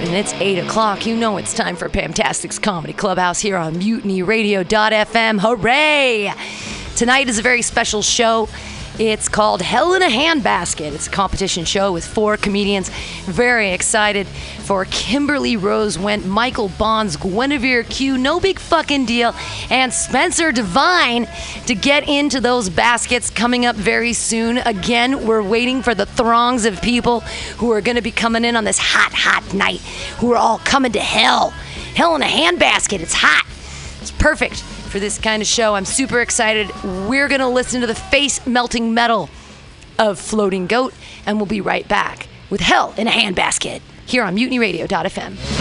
and it's 8 o'clock, you know it's time for Pamtastic's Comedy Clubhouse here on mutinyradio.fm. Hooray! Tonight is a very special show. It's called Hell in a Handbasket. It's a competition show with four comedians. Very excited for Kimberly Rose Went, Michael Bonds, Guinevere Q, No Big Fucking Deal, and Spencer Devine to get into those baskets coming up very soon. Again, we're waiting for the throngs of people who are going to be coming in on this hot, hot night, who are all coming to hell. Hell in a handbasket. It's hot. It's perfect for this kind of show. I'm super excited. We're going to listen to the face melting metal of Floating Goat, and we'll be right back with Hell in a Handbasket here on mutinyradio.fm.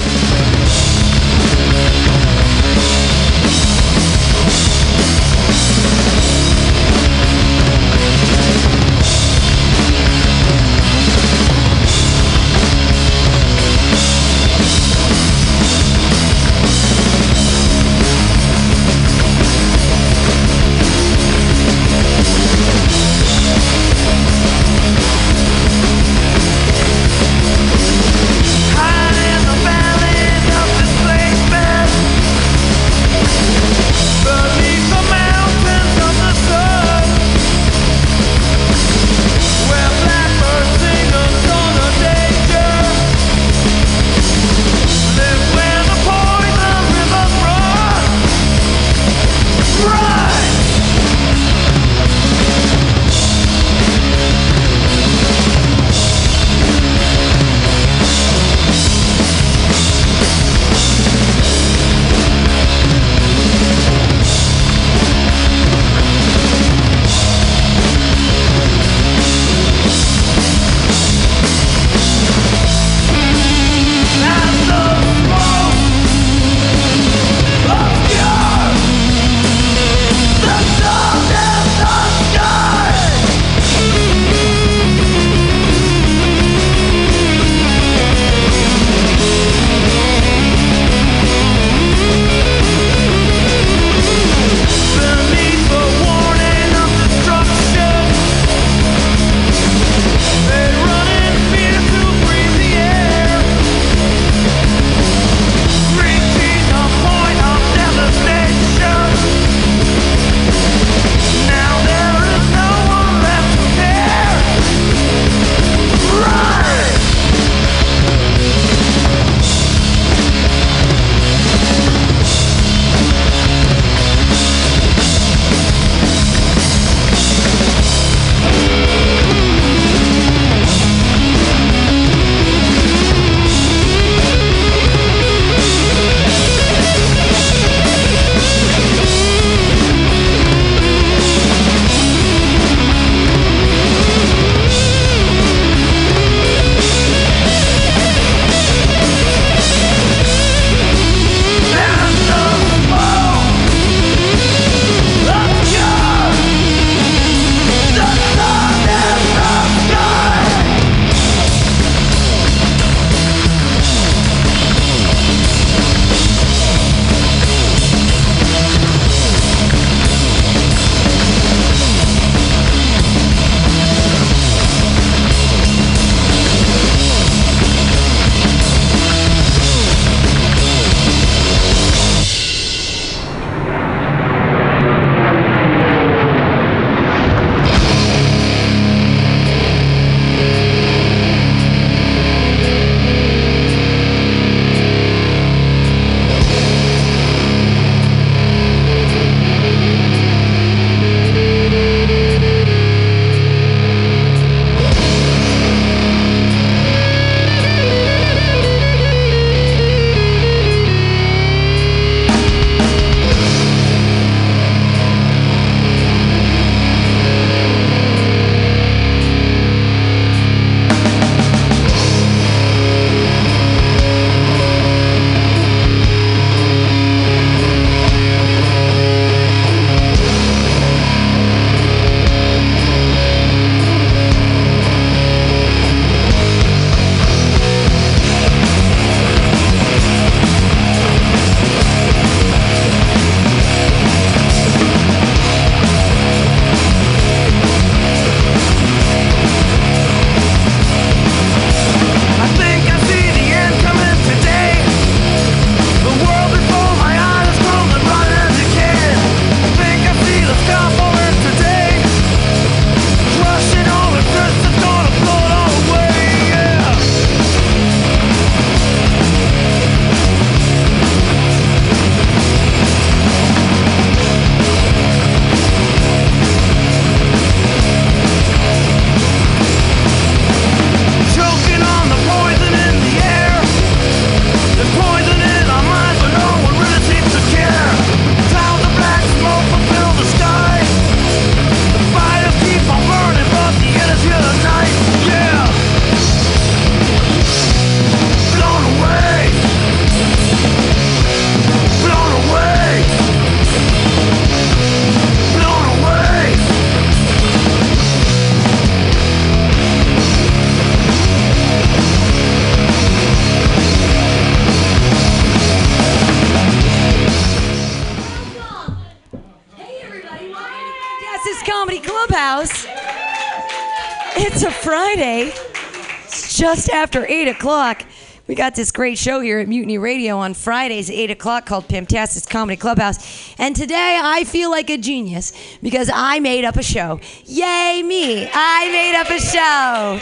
after 8 o'clock. We got this great show here at Mutiny Radio on Fridays at 8 o'clock called Pamtastic's Comedy Clubhouse. And today I feel like a genius because I made up a show. Yay, me! I made up a show.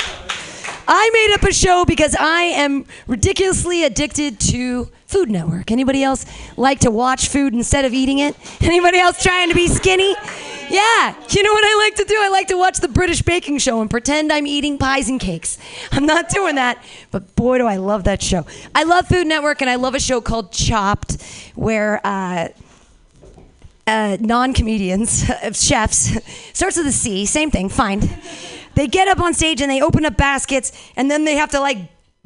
I made up a show because I am ridiculously addicted to Food Network. Anybody else like to watch food instead of eating it? Anybody else trying to be skinny? Yeah, you know what I like to do? I like to watch the British baking show and pretend I'm eating pies and cakes. I'm not doing that, but boy, do I love that show. I love Food Network, and I love a show called Chopped, where uh, uh, non comedians, chefs, starts with a C, same thing, fine. They get up on stage and they open up baskets, and then they have to like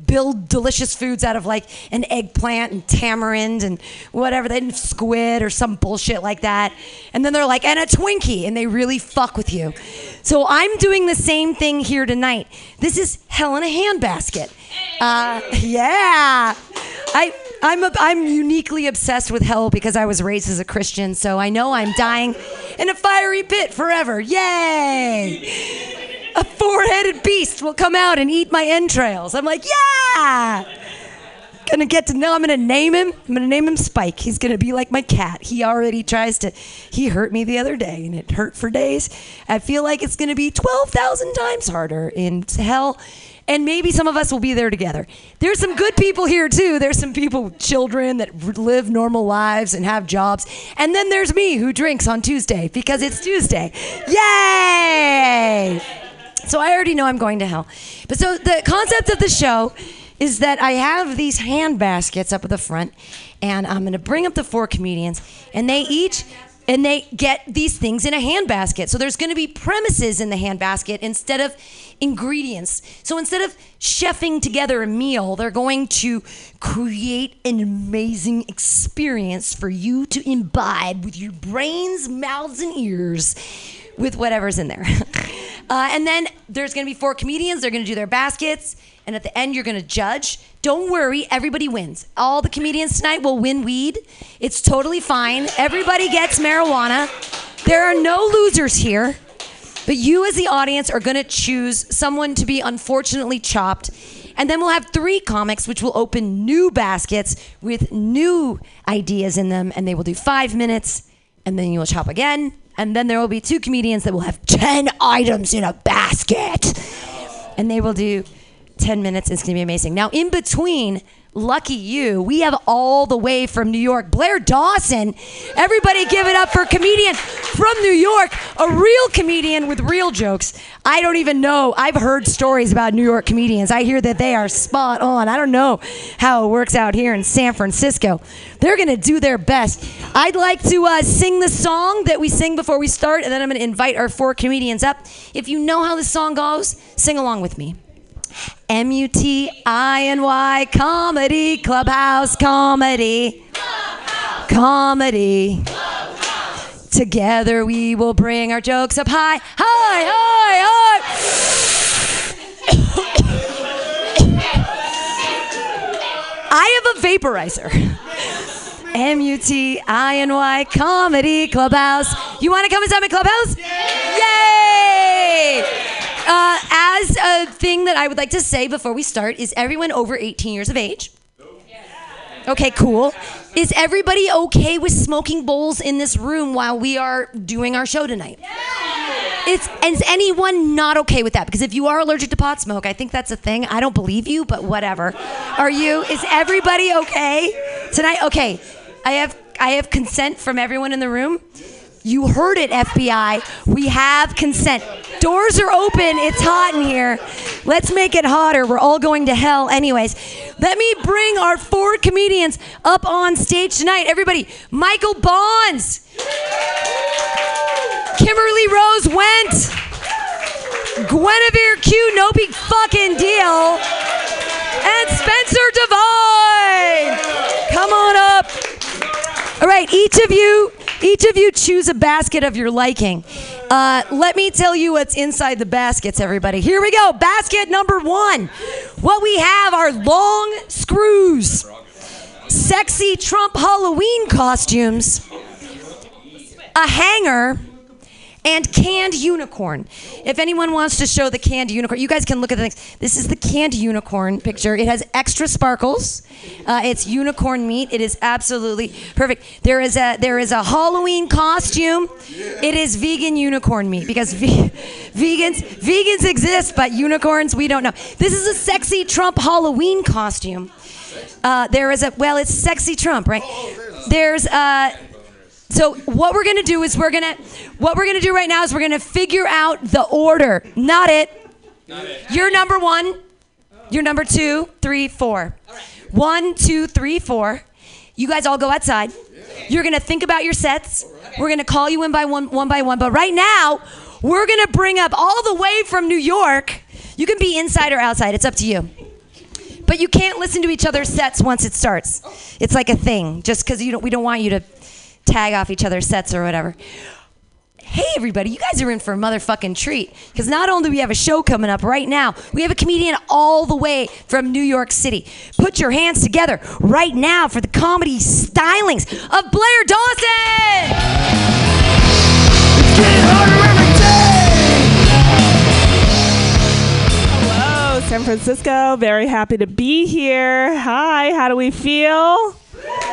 build delicious foods out of like an eggplant and tamarind and whatever, then squid or some bullshit like that. And then they're like, and a Twinkie, and they really fuck with you. So I'm doing the same thing here tonight. This is Hell in a Handbasket. Uh, yeah. I, I'm, a, I'm uniquely obsessed with hell because I was raised as a Christian, so I know I'm dying in a fiery pit forever. Yay! A four-headed beast will come out and eat my entrails. I'm like, yeah. Gonna get to know. I'm gonna name him. I'm gonna name him Spike. He's gonna be like my cat. He already tries to. He hurt me the other day, and it hurt for days. I feel like it's gonna be twelve thousand times harder in hell. And maybe some of us will be there together. There's some good people here too. There's some people, children that live normal lives and have jobs. And then there's me who drinks on Tuesday because it's Tuesday. Yay! So I already know I'm going to hell. But so the concept of the show is that I have these hand baskets up at the front, and I'm going to bring up the four comedians, and they each and they get these things in a hand basket. So there's going to be premises in the hand basket instead of ingredients. So instead of chefing together a meal, they're going to create an amazing experience for you to imbibe with your brains, mouths, and ears with whatever's in there. uh, and then there's going to be four comedians. They're going to do their baskets. And at the end, you're going to judge. Don't worry, everybody wins. All the comedians tonight will win weed. It's totally fine. Everybody gets marijuana. There are no losers here. But you, as the audience, are going to choose someone to be unfortunately chopped. And then we'll have three comics, which will open new baskets with new ideas in them. And they will do five minutes. And then you'll chop again and then there will be two comedians that will have 10 items in a basket. And they will do 10 minutes. It's going to be amazing. Now, in between, lucky you, we have all the way from New York, Blair Dawson. Everybody give it up for a comedian from New York, a real comedian with real jokes. I don't even know. I've heard stories about New York comedians. I hear that they are spot on. I don't know how it works out here in San Francisco. They're going to do their best. I'd like to uh, sing the song that we sing before we start, and then I'm going to invite our four comedians up. If you know how the song goes, sing along with me. M U T I N Y comedy, clubhouse comedy. Clubhouse. Comedy. Clubhouse. Together we will bring our jokes up high, high, high, high. I have a vaporizer. M U T I N Y Comedy Clubhouse. You want to come inside my clubhouse? Yay! Uh, as a thing that I would like to say before we start, is everyone over 18 years of age? Okay, cool. Is everybody okay with smoking bowls in this room while we are doing our show tonight? Is, is anyone not okay with that? Because if you are allergic to pot smoke, I think that's a thing. I don't believe you, but whatever. Are you? Is everybody okay tonight? Okay. I have I have consent from everyone in the room. You heard it, FBI. We have consent. Doors are open. It's hot in here. Let's make it hotter. We're all going to hell, anyways. Let me bring our four comedians up on stage tonight. Everybody, Michael Bonds, Kimberly Rose Went, Guinevere Q, no big fucking deal, and Spencer Devine. Come on up. All right, each of you, each of you choose a basket of your liking. Uh, let me tell you what's inside the baskets, everybody. Here we go. Basket number one. What we have are long screws, sexy Trump Halloween costumes, a hanger, and canned unicorn. If anyone wants to show the canned unicorn, you guys can look at the things. This is the canned unicorn picture. It has extra sparkles. Uh, it's unicorn meat. It is absolutely perfect. There is a there is a Halloween costume. It is vegan unicorn meat because ve- vegans vegans exist, but unicorns we don't know. This is a sexy Trump Halloween costume. Uh, there is a well, it's sexy Trump, right? There's uh so what we're gonna do is we're gonna what we're gonna do right now is we're gonna figure out the order. Not it. Not it. You're number one. You're number two, three, four. One, two, three, four. You guys all go outside. You're gonna think about your sets. We're gonna call you in by one, one by one. But right now, we're gonna bring up all the way from New York. You can be inside or outside. It's up to you. But you can't listen to each other's sets once it starts. It's like a thing, just because you don't, we don't want you to tag off each other's sets or whatever. Hey, everybody, you guys are in for a motherfucking treat. Because not only do we have a show coming up right now, we have a comedian all the way from New York City. Put your hands together right now for the comedy stylings of Blair Dawson! Hello, San Francisco. Very happy to be here. Hi, how do we feel?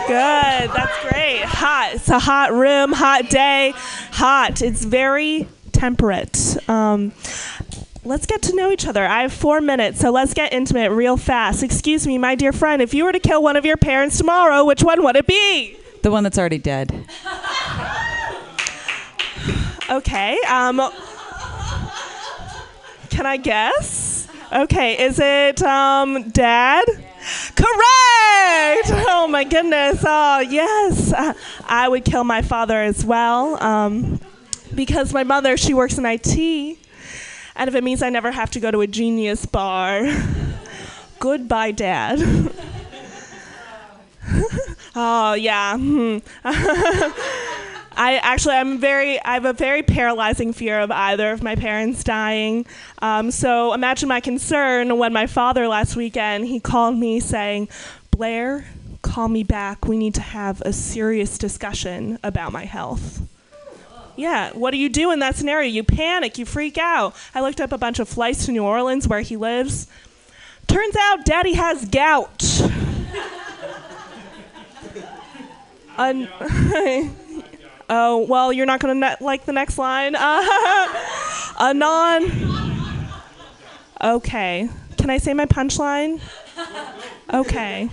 Good, that's great. Hot. It's a hot room, hot day. Hot. It's very temperate. Um, let's get to know each other. I have four minutes, so let's get intimate real fast. Excuse me, my dear friend, if you were to kill one of your parents tomorrow, which one would it be? The one that's already dead. Okay. Um, can I guess? Okay. Is it um, Dad? Correct. Oh my goodness. Oh yes. I would kill my father as well. Um, because my mother, she works in IT, and if it means I never have to go to a genius bar, goodbye, Dad. oh yeah. I actually, I'm very, I have a very paralyzing fear of either of my parents dying. Um, so imagine my concern when my father last weekend he called me saying, "Blair, call me back. We need to have a serious discussion about my health." Yeah, what do you do in that scenario? You panic, you freak out. I looked up a bunch of flights to New Orleans where he lives. Turns out Daddy has gout. Un- oh, well, you're not going to ne- like the next line. a non. Okay. Can I say my punchline? Okay.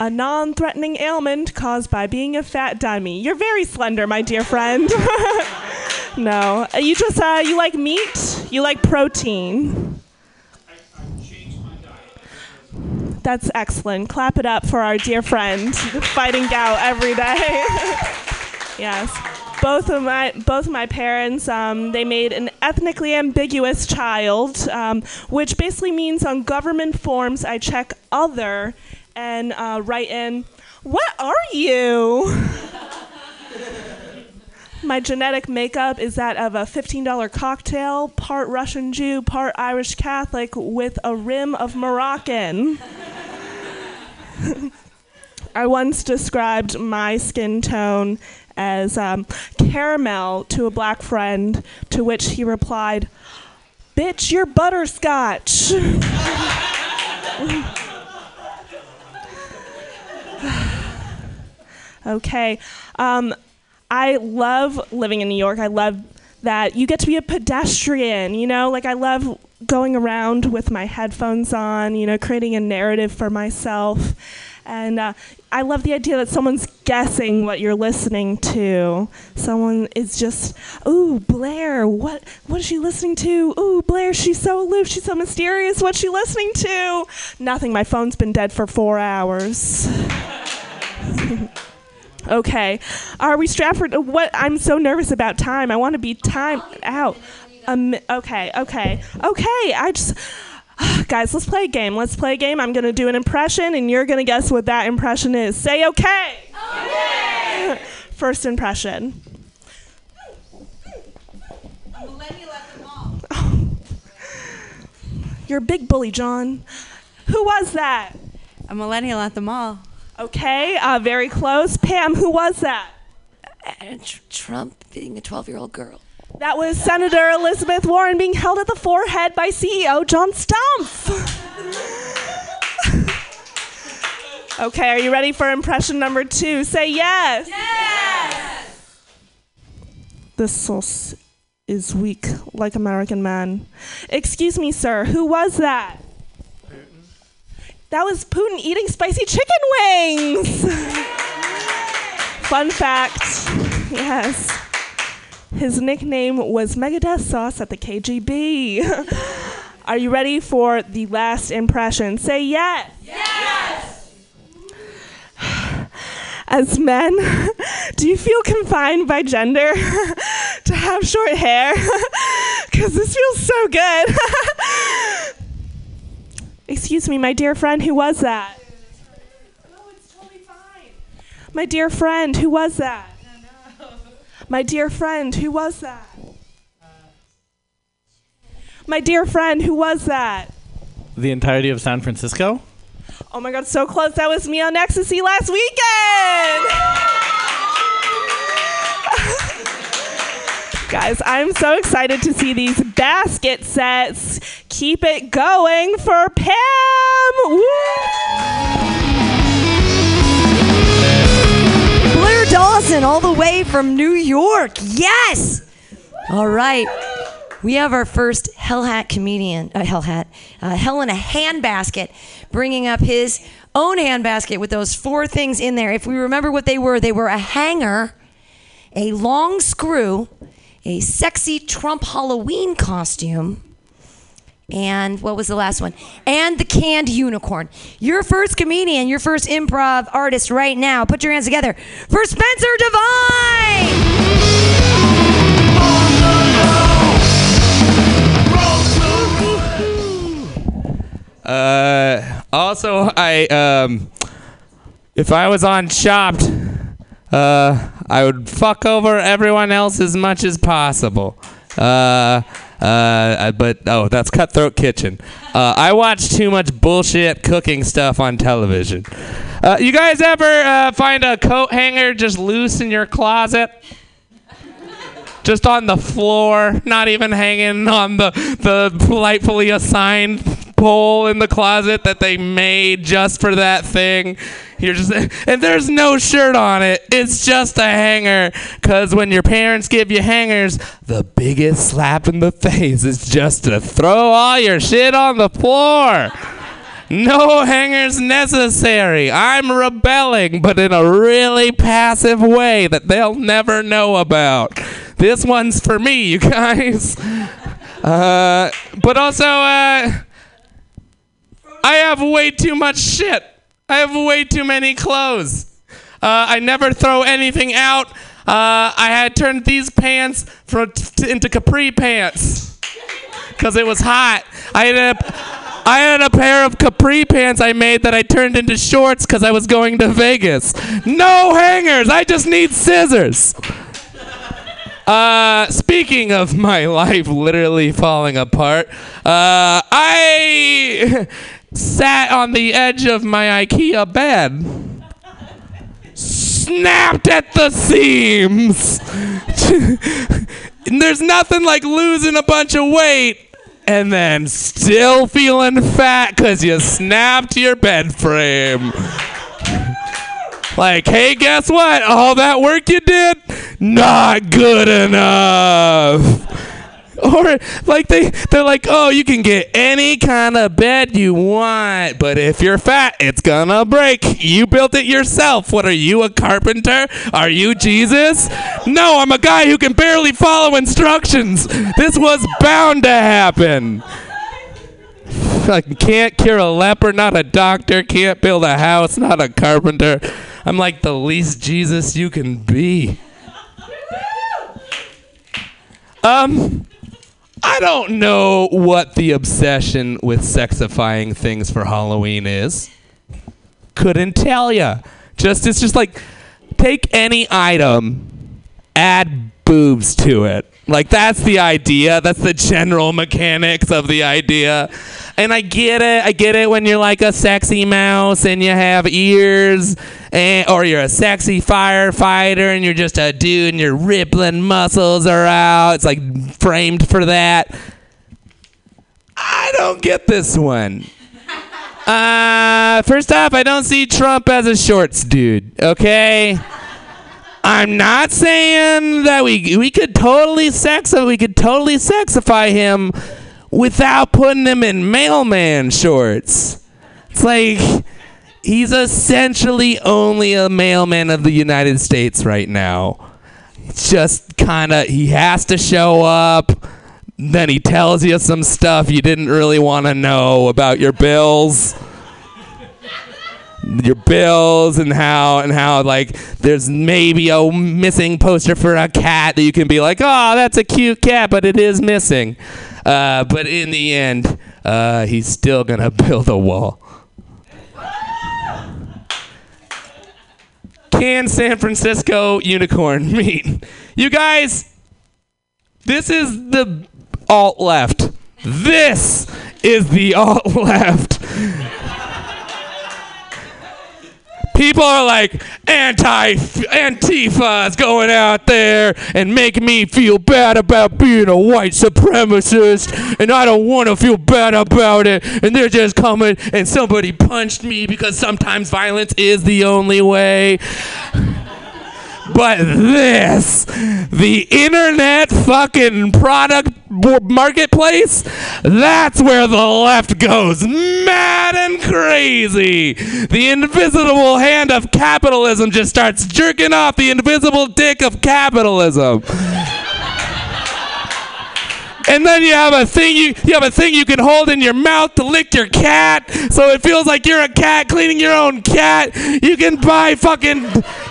A non threatening ailment caused by being a fat dummy. You're very slender, my dear friend. no. Uh, You just, uh, you like meat? You like protein? I, I changed my diet. That's excellent. Clap it up for our dear friend fighting gout every day. yes. Both of my both of my parents, um, they made an ethnically ambiguous child, um, which basically means on government forms I check other and uh, write in, "What are you?" My genetic makeup is that of a $15 cocktail, part Russian Jew, part Irish Catholic, with a rim of Moroccan. I once described my skin tone as um, caramel to a black friend, to which he replied, Bitch, you're butterscotch. okay. Um, I love living in New York. I love that you get to be a pedestrian, you know? Like, I love going around with my headphones on, you know, creating a narrative for myself. And uh, I love the idea that someone's guessing what you're listening to. Someone is just, ooh, Blair, what what is she listening to? Ooh, Blair, she's so aloof, she's so mysterious. What's she listening to? Nothing. My phone's been dead for four hours. okay, are we strapped for what? I'm so nervous about time. I want to be time out. Um, okay, okay, okay. I just. Guys, let's play a game. Let's play a game. I'm going to do an impression, and you're going to guess what that impression is. Say okay. Okay. First impression. Millennial at the mall. You're a big bully, John. Who was that? A millennial at the mall. Okay, uh, very close. Pam, who was that? Uh, Tr- Trump being a 12 year old girl. That was Senator Elizabeth Warren being held at the forehead by CEO John Stumpf. okay, are you ready for impression number two? Say yes. Yes. This sauce is weak, like American man. Excuse me, sir. Who was that? Putin. That was Putin eating spicy chicken wings. Fun fact. Yes. His nickname was Megadeth Sauce at the KGB. Are you ready for the last impression? Say yes. Yes! As men, do you feel confined by gender to have short hair? Because this feels so good. Excuse me, my dear friend, who was that? No, it's totally fine. My dear friend, who was that? My dear friend, who was that? My dear friend, who was that? The entirety of San Francisco? Oh my god, so close. That was me on Ecstasy last weekend. Guys, I'm so excited to see these basket sets. Keep it going for Pam. Woo! Dawson, all the way from New York. Yes! All right. We have our first Hell Hat comedian, uh, Hell Hat, uh, Hell in a Handbasket, bringing up his own handbasket with those four things in there. If we remember what they were, they were a hanger, a long screw, a sexy Trump Halloween costume, and what was the last one? And the canned unicorn. Your first comedian, your first improv artist right now. Put your hands together for Spencer Devine. Uh, also, I um, if I was on Chopped, uh, I would fuck over everyone else as much as possible. Uh, uh, but oh, that's Cutthroat Kitchen. Uh, I watch too much bullshit cooking stuff on television. Uh, you guys ever uh, find a coat hanger just loose in your closet? just on the floor, not even hanging on the the politely assigned pole in the closet that they made just for that thing. You're just and there's no shirt on it. It's just a hanger cuz when your parents give you hangers, the biggest slap in the face is just to throw all your shit on the floor. No hangers necessary. I'm rebelling, but in a really passive way that they'll never know about. This one's for me, you guys. Uh, but also, uh, I have way too much shit. I have way too many clothes. Uh, I never throw anything out. Uh, I had turned these pants from t- into capri pants because it was hot. I had a, I had a pair of capri pants I made that I turned into shorts because I was going to Vegas. No hangers. I just need scissors. Uh, speaking of my life literally falling apart, uh, I sat on the edge of my IKEA bed, snapped at the seams. There's nothing like losing a bunch of weight and then still feeling fat because you snapped your bed frame. Like, hey, guess what? All that work you did, not good enough. Or like they they're like, oh, you can get any kind of bed you want, but if you're fat, it's gonna break. You built it yourself. What are you, a carpenter? Are you Jesus? No, I'm a guy who can barely follow instructions. This was bound to happen. I can't cure a leper, not a doctor, can't build a house, not a carpenter. I'm like the least Jesus you can be. Um, I don't know what the obsession with sexifying things for Halloween is. Couldn't tell ya. Just it's just like take any item, add boobs to it. Like that's the idea. That's the general mechanics of the idea. And I get it. I get it when you're like a sexy mouse and you have ears and or you're a sexy firefighter and you're just a dude and your rippling muscles are out. It's like framed for that. I don't get this one. Uh, first off, I don't see Trump as a shorts dude. Okay. I'm not saying that we we could totally sex we could totally sexify him without putting him in mailman shorts. It's like he's essentially only a mailman of the United States right now. It's just kind of he has to show up. Then he tells you some stuff you didn't really want to know about your bills your bills and how and how like there's maybe a missing poster for a cat that you can be like oh that's a cute cat but it is missing. Uh, but in the end uh, he's still gonna build a wall. Can san francisco unicorn meat? You guys this is the alt left. This is the alt left people are like anti Antifa is going out there and making me feel bad about being a white supremacist, and I don't want to feel bad about it. And they're just coming and somebody punched me because sometimes violence is the only way. But this, the internet fucking product marketplace, that's where the left goes mad and crazy. The invisible hand of capitalism just starts jerking off the invisible dick of capitalism. And then you have a thing you you have a thing you can hold in your mouth to lick your cat, so it feels like you're a cat cleaning your own cat. You can buy fucking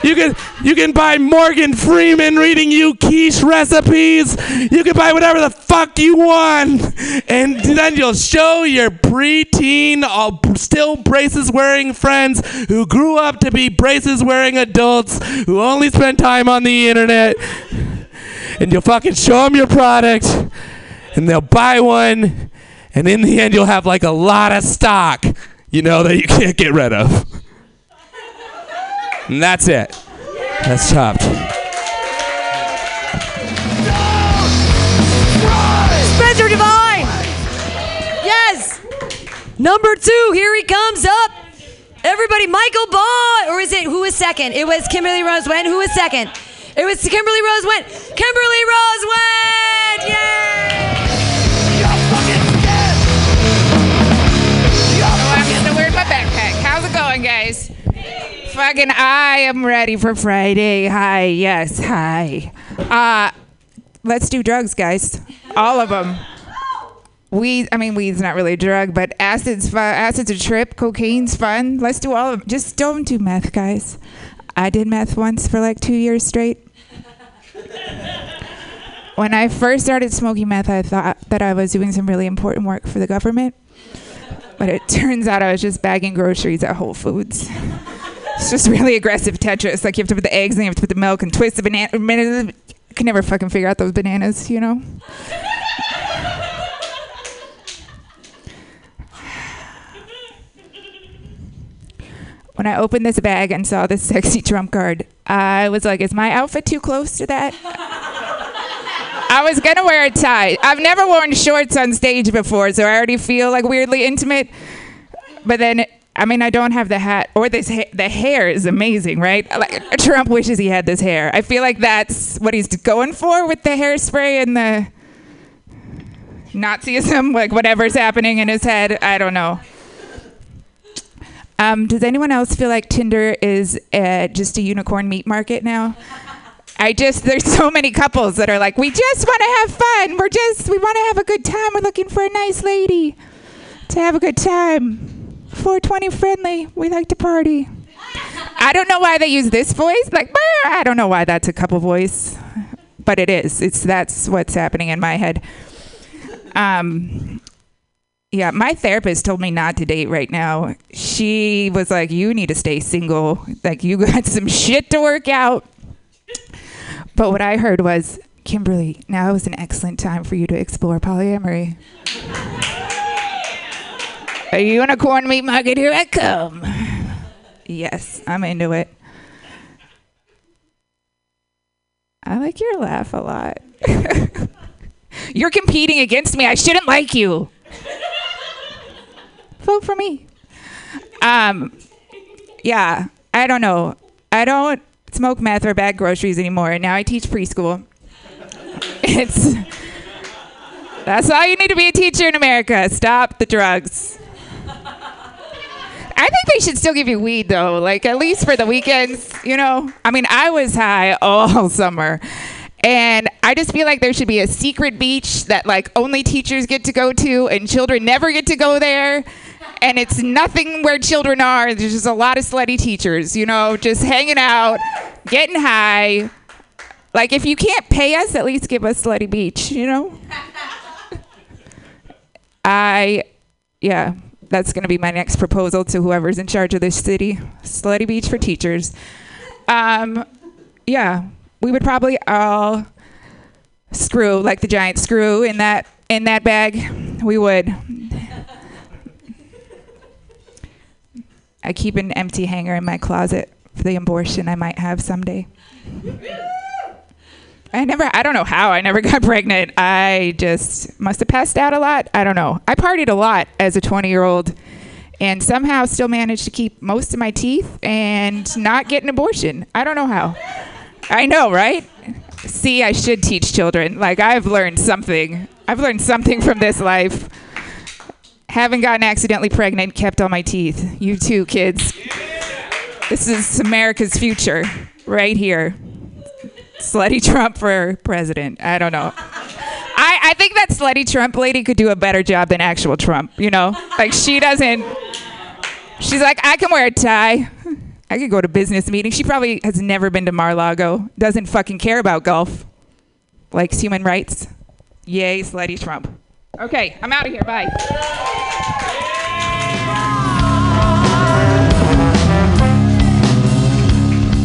you can you can buy Morgan Freeman reading you quiche recipes. You can buy whatever the fuck you want, and then you'll show your preteen, all still braces wearing friends who grew up to be braces wearing adults who only spend time on the internet, and you'll fucking show them your product and they'll buy one, and in the end, you'll have like a lot of stock, you know, that you can't get rid of. And that's it. That's chopped. Spencer Divine. Yes. Number two, here he comes up. Everybody, Michael Ball, or is it who was second? It was Kimberly Rose Went. Who was second? It was Kimberly Rose Went. Kimberly Rose Went. Yay! Fucking, I am ready for Friday. Hi, yes, hi. Uh, let's do drugs, guys. All of them. Weed, I mean, weed's not really a drug, but acid's fun. Acid's a trip. Cocaine's fun. Let's do all of them. Just don't do meth, guys. I did meth once for like two years straight. When I first started smoking meth, I thought that I was doing some really important work for the government. But it turns out I was just bagging groceries at Whole Foods. It's just really aggressive Tetris. Like you have to put the eggs and you have to put the milk and twist the banana. I can never fucking figure out those bananas, you know? When I opened this bag and saw this sexy trump card, I was like, is my outfit too close to that? I was gonna wear a tie. I've never worn shorts on stage before, so I already feel like weirdly intimate. But then, I mean, I don't have the hat or this. Ha- the hair is amazing, right? Like Trump wishes he had this hair. I feel like that's what he's going for with the hairspray and the Nazism, like whatever's happening in his head. I don't know. Um, does anyone else feel like Tinder is uh, just a unicorn meat market now? I just there's so many couples that are like, we just want to have fun. We're just we want to have a good time. We're looking for a nice lady to have a good time. 420 friendly. We like to party. I don't know why they use this voice. Like I don't know why that's a couple voice, but it is. It's that's what's happening in my head. Um, yeah, my therapist told me not to date right now. She was like, "You need to stay single. Like you got some shit to work out." But what I heard was Kimberly, now is an excellent time for you to explore polyamory. Are you in a unicorn meat market, here I come. Yes, I'm into it. I like your laugh a lot. You're competing against me. I shouldn't like you. Vote for me. Um, yeah, I don't know. I don't smoke meth or bag groceries anymore. Now I teach preschool. It's that's all you need to be a teacher in America. Stop the drugs. I think they should still give you weed though, like at least for the weekends, you know? I mean, I was high all summer. And I just feel like there should be a secret beach that like only teachers get to go to and children never get to go there. And it's nothing where children are. There's just a lot of slutty teachers, you know, just hanging out, getting high. Like if you can't pay us, at least give us slutty beach, you know? I yeah, that's going to be my next proposal to whoever's in charge of this city. Slutty beach for teachers. Um, yeah, we would probably all screw like the giant screw in that in that bag. We would. I keep an empty hanger in my closet for the abortion I might have someday. I never, I don't know how I never got pregnant. I just must have passed out a lot. I don't know. I partied a lot as a 20 year old and somehow still managed to keep most of my teeth and not get an abortion. I don't know how. I know, right? See, I should teach children. Like, I've learned something. I've learned something from this life. Haven't gotten accidentally pregnant, kept all my teeth. You too, kids. This is America's future, right here. Slutty Trump for president. I don't know. I, I think that slutty Trump lady could do a better job than actual Trump, you know? Like, she doesn't. She's like, I can wear a tie. I could go to business meetings. She probably has never been to Mar-Lago. Doesn't fucking care about golf. Likes human rights. Yay, slutty Trump. Okay, I'm out of here. Bye.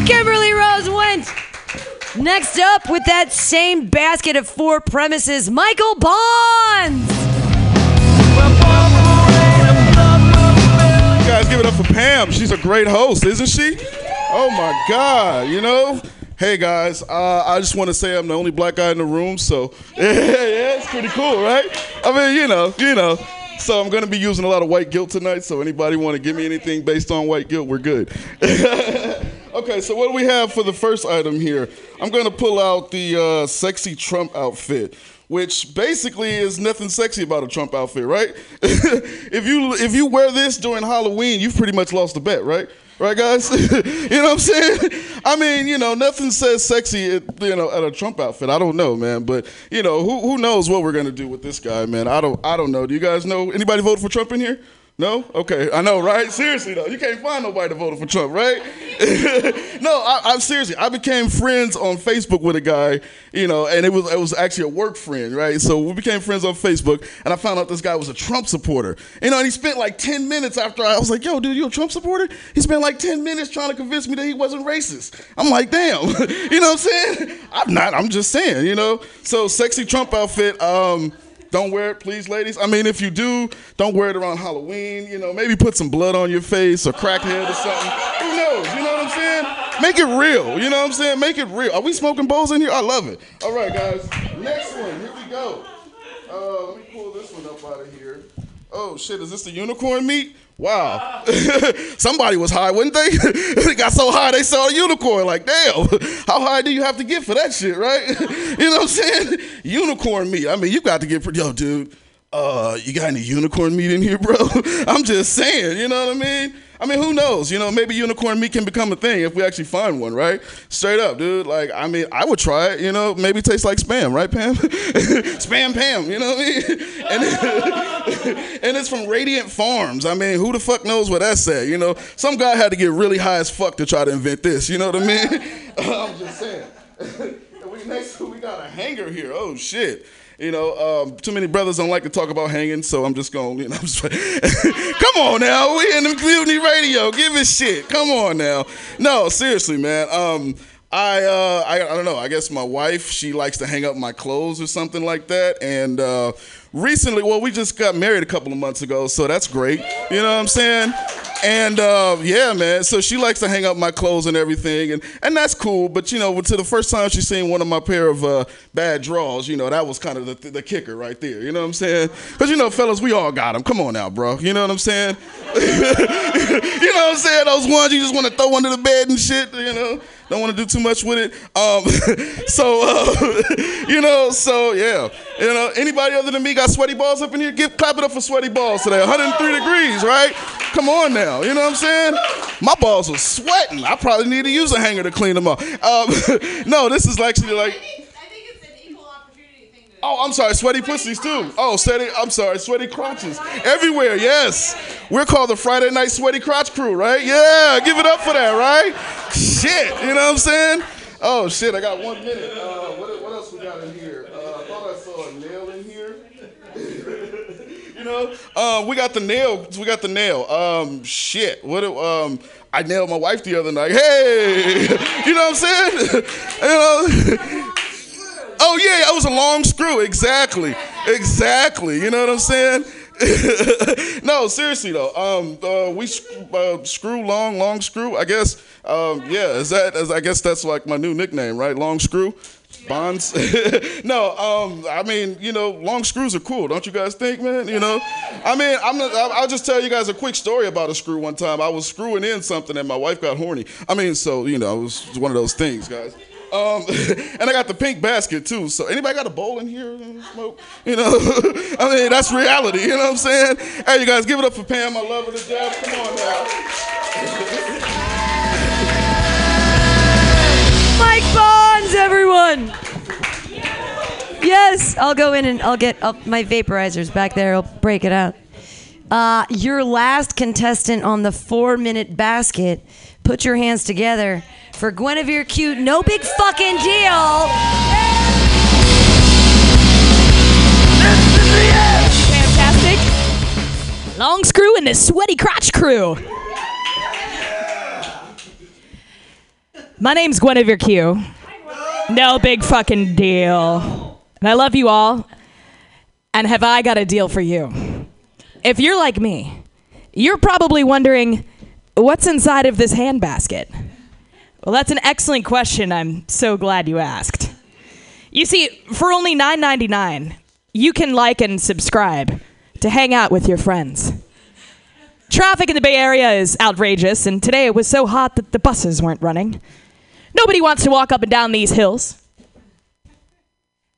Kimberly Rose wins. Next up, with that same basket of four premises, Michael Bonds. You guys give it up for Pam. She's a great host, isn't she? Oh my God, you know? Hey guys, uh, I just want to say I'm the only black guy in the room, so yeah, yeah, it's pretty cool, right? I mean, you know, you know. So I'm gonna be using a lot of white guilt tonight. So anybody want to give me anything based on white guilt, we're good. okay, so what do we have for the first item here? I'm gonna pull out the uh, sexy Trump outfit which basically is nothing sexy about a Trump outfit, right? if you if you wear this during Halloween, you've pretty much lost the bet, right? Right, guys? you know what I'm saying? I mean, you know, nothing says sexy, at, you know, at a Trump outfit. I don't know, man, but you know, who who knows what we're gonna do with this guy, man? I don't I don't know. Do you guys know? Anybody vote for Trump in here? No? Okay, I know, right? Seriously though, you can't find nobody to vote for Trump, right? no, I, I'm seriously. I became friends on Facebook with a guy, you know, and it was it was actually a work friend, right? So we became friends on Facebook, and I found out this guy was a Trump supporter. You know, and he spent like 10 minutes after I, I was like, "Yo, dude, you a Trump supporter?" He spent like 10 minutes trying to convince me that he wasn't racist. I'm like, "Damn," you know what I'm saying? I'm not. I'm just saying, you know. So sexy Trump outfit. Um, don't wear it, please, ladies. I mean, if you do, don't wear it around Halloween. You know, maybe put some blood on your face or crackhead or something. Who knows? You know what I'm saying? Make it real. You know what I'm saying? Make it real. Are we smoking bowls in here? I love it. All right, guys. Next one. Here we go. Uh, let me pull this one up out of here. Oh shit! Is this the unicorn meat? Wow. Somebody was high, wasn't they? they got so high they saw a unicorn. Like, damn, how high do you have to get for that shit, right? you know what I'm saying? Unicorn meat. I mean, you got to get pretty. Yo, dude, uh, you got any unicorn meat in here, bro? I'm just saying, you know what I mean? I mean, who knows? You know, maybe unicorn meat can become a thing if we actually find one, right? Straight up, dude. Like, I mean, I would try it. You know, maybe it tastes like spam, right, Pam? spam, Pam. You know what I mean? And, and it's from Radiant Farms. I mean, who the fuck knows what that said? You know, some guy had to get really high as fuck to try to invent this. You know what I mean? I'm just saying. We next we got a hanger here. Oh shit. You know, um, too many brothers don't like to talk about hanging, so I'm just going, you know, come on now, we in the community radio, give it shit. Come on now. No, seriously, man. Um, I, uh, I I don't know. I guess my wife she likes to hang up my clothes or something like that. And uh, recently, well, we just got married a couple of months ago, so that's great. You know what I'm saying? And uh, yeah, man. So she likes to hang up my clothes and everything, and and that's cool. But you know, to the first time she seen one of my pair of uh, bad draws, you know, that was kind of the, the kicker right there. You know what I'm saying? Because you know, fellas, we all got them. Come on now, bro. You know what I'm saying? you know what I'm saying? Those ones you just want to throw under the bed and shit. You know don't want to do too much with it. Um, so uh, you know, so yeah, you know, anybody other than me got sweaty balls up in here? Give clap it up for sweaty balls today. 103 degrees, right? Come on now, you know what I'm saying? My balls are sweating. I probably need to use a hanger to clean them up. Um, no, this is actually like. Oh, I'm sorry, sweaty pussies too. Oh, sweaty, I'm sorry, sweaty crotches. Everywhere, yes. We're called the Friday Night Sweaty Crotch Crew, right? Yeah, give it up for that, right? Shit, you know what I'm saying? Oh, shit, I got one minute. Uh, what, what else we got in here? Uh, I thought I saw a nail in here. you know, uh, we got the nail. We got the nail. Um, shit, what? Um, I nailed my wife the other night. Hey, you know what I'm saying? you know. Oh yeah, that was a long screw. Exactly, exactly. You know what I'm saying? no, seriously though. Um, uh, we uh, screw long, long screw. I guess. Um, yeah, is that? Is, I guess that's like my new nickname, right? Long screw. Bonds. no, um, I mean, you know, long screws are cool, don't you guys think, man? You know, I mean, I'm. I'll just tell you guys a quick story about a screw. One time, I was screwing in something, and my wife got horny. I mean, so you know, it was one of those things, guys. Um, and I got the pink basket too. So anybody got a bowl in here? Smoke? You know, I mean that's reality. You know what I'm saying? Hey, you guys, give it up for Pam. I love her to death. Come on now. Mike Bonds, everyone. Yes, I'll go in and I'll get my vaporizers back there. I'll break it out. Uh, your last contestant on the four-minute basket. Put your hands together for Guinevere Q. No big fucking deal. Fantastic. Long screw and the sweaty crotch crew. My name's Guinevere Q. No big fucking deal. And I love you all. And have I got a deal for you? If you're like me, you're probably wondering what's inside of this handbasket? Well, that's an excellent question. I'm so glad you asked. You see, for only $9.99, you can like and subscribe to hang out with your friends. Traffic in the Bay Area is outrageous, and today it was so hot that the buses weren't running. Nobody wants to walk up and down these hills.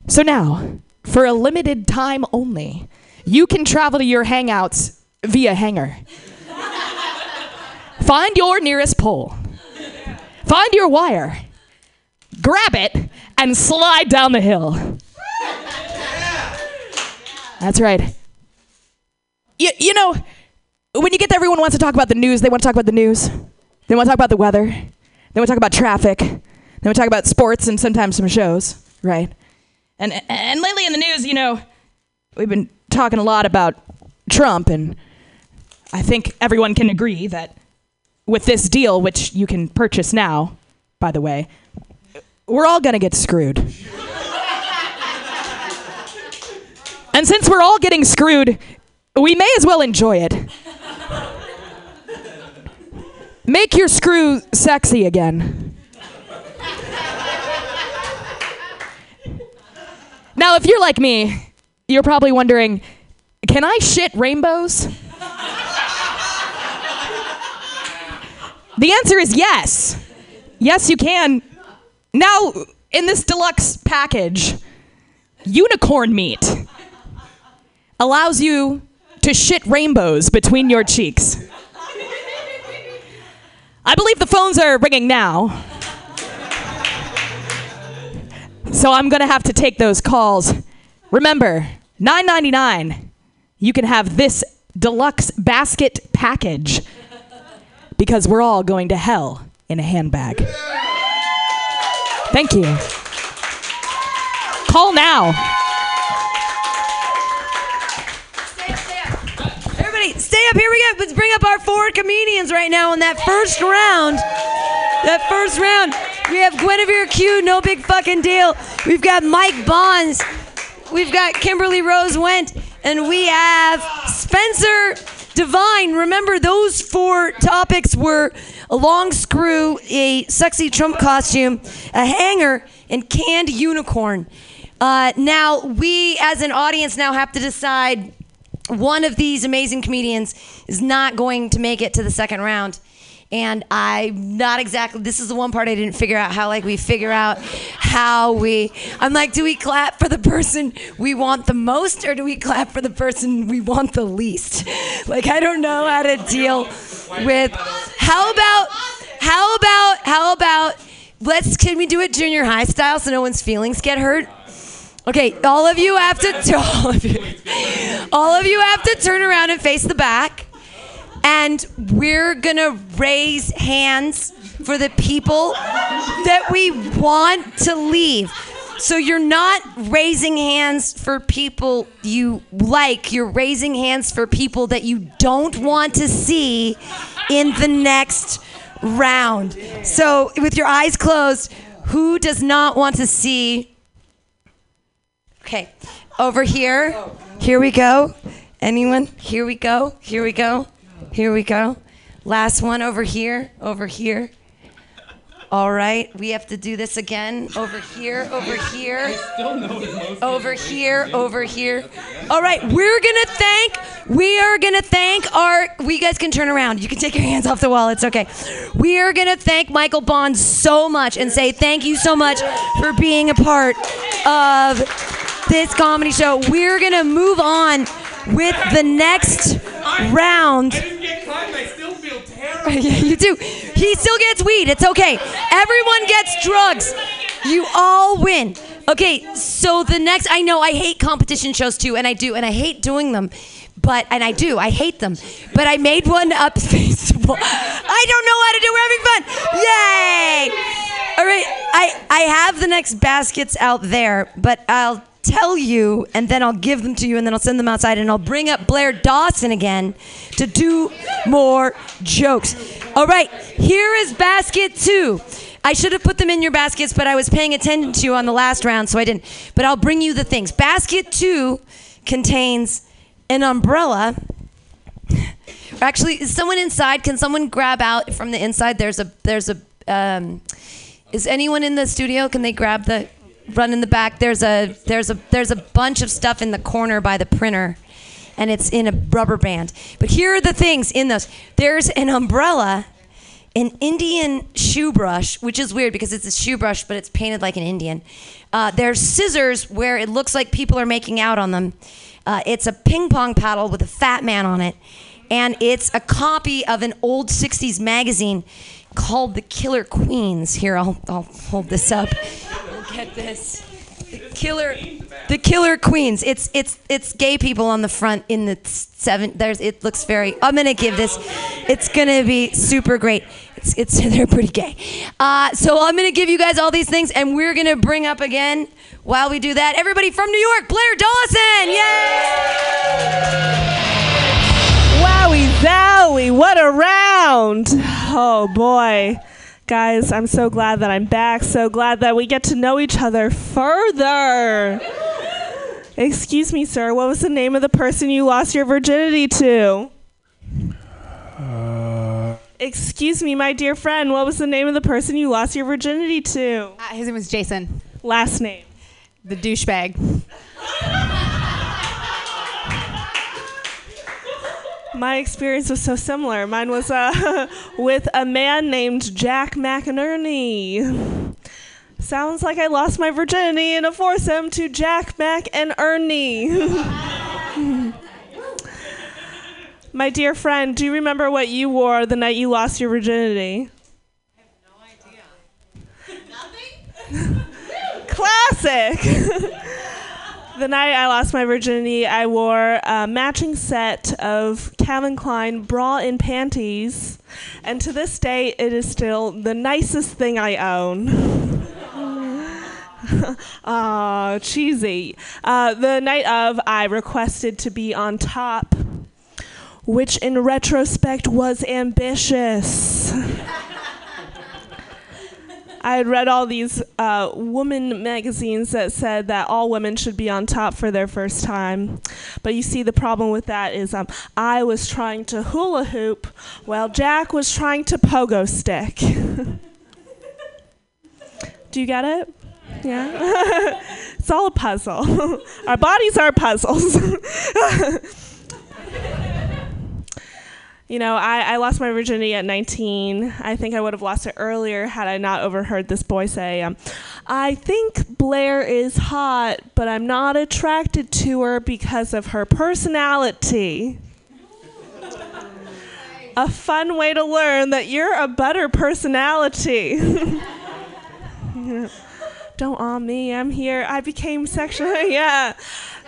So now, for a limited time only, you can travel to your hangouts via Hanger. Find your nearest pole. Find your wire. Grab it and slide down the hill. That's right. You, you know, when you get there, everyone wants to talk about the news. They want to talk about the news. They want to talk about the weather. They want to talk about traffic. They want to talk about sports and sometimes some shows, right? And, and lately in the news, you know, we've been talking a lot about Trump, and I think everyone can agree that with this deal, which you can purchase now, by the way, we're all going to get screwed. and since we're all getting screwed, we may as well enjoy it. Make your screw sexy again. now, if you're like me, you're probably wondering can I shit rainbows? The answer is yes. Yes, you can. Now, in this deluxe package, unicorn meat allows you to shit rainbows between your cheeks. I believe the phones are ringing now. So I'm going to have to take those calls. Remember, 9.99. You can have this deluxe basket package because we're all going to hell in a handbag. Thank you. Call now. Everybody, stay up. Here we go. Let's bring up our four comedians right now in that first round. That first round, we have Guinevere Q, no big fucking deal. We've got Mike Bonds. We've got Kimberly Rose Went, and we have Spencer Divine. Remember, those four topics were a long screw, a sexy Trump costume, a hanger, and canned unicorn. Uh, now, we as an audience now have to decide one of these amazing comedians is not going to make it to the second round. And I'm not exactly, this is the one part I didn't figure out how, like, we figure out how we, I'm like, do we clap for the person we want the most or do we clap for the person we want the least? Like, I don't know how to deal with, how about, how about, how about, let's, can we do it junior high style so no one's feelings get hurt? Okay, all of you have to all of you, all of you have to turn around and face the back, and we're gonna raise hands for the people that we want to leave. So you're not raising hands for people you like. You're raising hands for people that you don't want to see in the next round. So with your eyes closed, who does not want to see Okay, over here. Here we go. Anyone? Here we go. Here we go. Here we go. Last one over here. Over here. All right, we have to do this again. Over here, over here. Over here, over here. All right, we're gonna thank, we are gonna thank our, we guys can turn around. You can take your hands off the wall, it's okay. We are gonna thank Michael Bond so much and say thank you so much for being a part of this comedy show. We're gonna move on with the next round. Yeah, you do. He still gets weed. It's okay. Everyone gets drugs. You all win. Okay, so the next, I know I hate competition shows too, and I do, and I hate doing them. But and I do, I hate them. But I made one up I don't know how to do. We're having fun. Yay! All right, I I have the next baskets out there, but I'll tell you, and then I'll give them to you, and then I'll send them outside, and I'll bring up Blair Dawson again to do more jokes. All right, here is basket two. I should have put them in your baskets, but I was paying attention to you on the last round, so I didn't. But I'll bring you the things. Basket two contains an umbrella. Actually, is someone inside? Can someone grab out from the inside? There's a there's a um, is anyone in the studio? Can they grab the run in the back? There's a there's a there's a bunch of stuff in the corner by the printer, and it's in a rubber band. But here are the things in those. There's an umbrella, an Indian shoe brush, which is weird because it's a shoe brush, but it's painted like an Indian. Uh, there's scissors where it looks like people are making out on them. Uh, it's a ping pong paddle with a fat man on it, and it's a copy of an old '60s magazine called The Killer Queens. Here, I'll, I'll hold this up. Get this. The Killer, the Killer Queens. It's it's it's gay people on the front in the seven. There's it looks very. I'm gonna give this. It's gonna be super great. It's it's they're pretty gay. Uh, so I'm gonna give you guys all these things, and we're gonna bring up again while we do that. Everybody from New York, Blair Dawson. Yay! Wowie zowie, what a round! Oh boy. Guys, I'm so glad that I'm back. So glad that we get to know each other further. Excuse me, sir, what was the name of the person you lost your virginity to? Excuse me, my dear friend, what was the name of the person you lost your virginity to? Uh, his name was Jason, Last name. the douchebag. My experience was so similar. Mine was uh, with a man named Jack McInerney. Sounds like I lost my virginity in a foursome to Jack, Mac, and Ernie. my dear friend, do you remember what you wore the night you lost your virginity? I have no idea. Nothing? Classic. The night I lost my virginity, I wore a matching set of Calvin Klein bra and panties, and to this day, it is still the nicest thing I own. Ah, cheesy. Uh, the night of, I requested to be on top, which in retrospect was ambitious. I had read all these uh, woman magazines that said that all women should be on top for their first time. But you see, the problem with that is um, I was trying to hula hoop while Jack was trying to pogo stick. Do you get it? Yeah. it's all a puzzle. our bodies are puzzles. You know, I, I lost my virginity at 19. I think I would have lost it earlier had I not overheard this boy say, um, I think Blair is hot, but I'm not attracted to her because of her personality. a fun way to learn that you're a better personality. Don't on me. I'm here. I became sexually, yeah.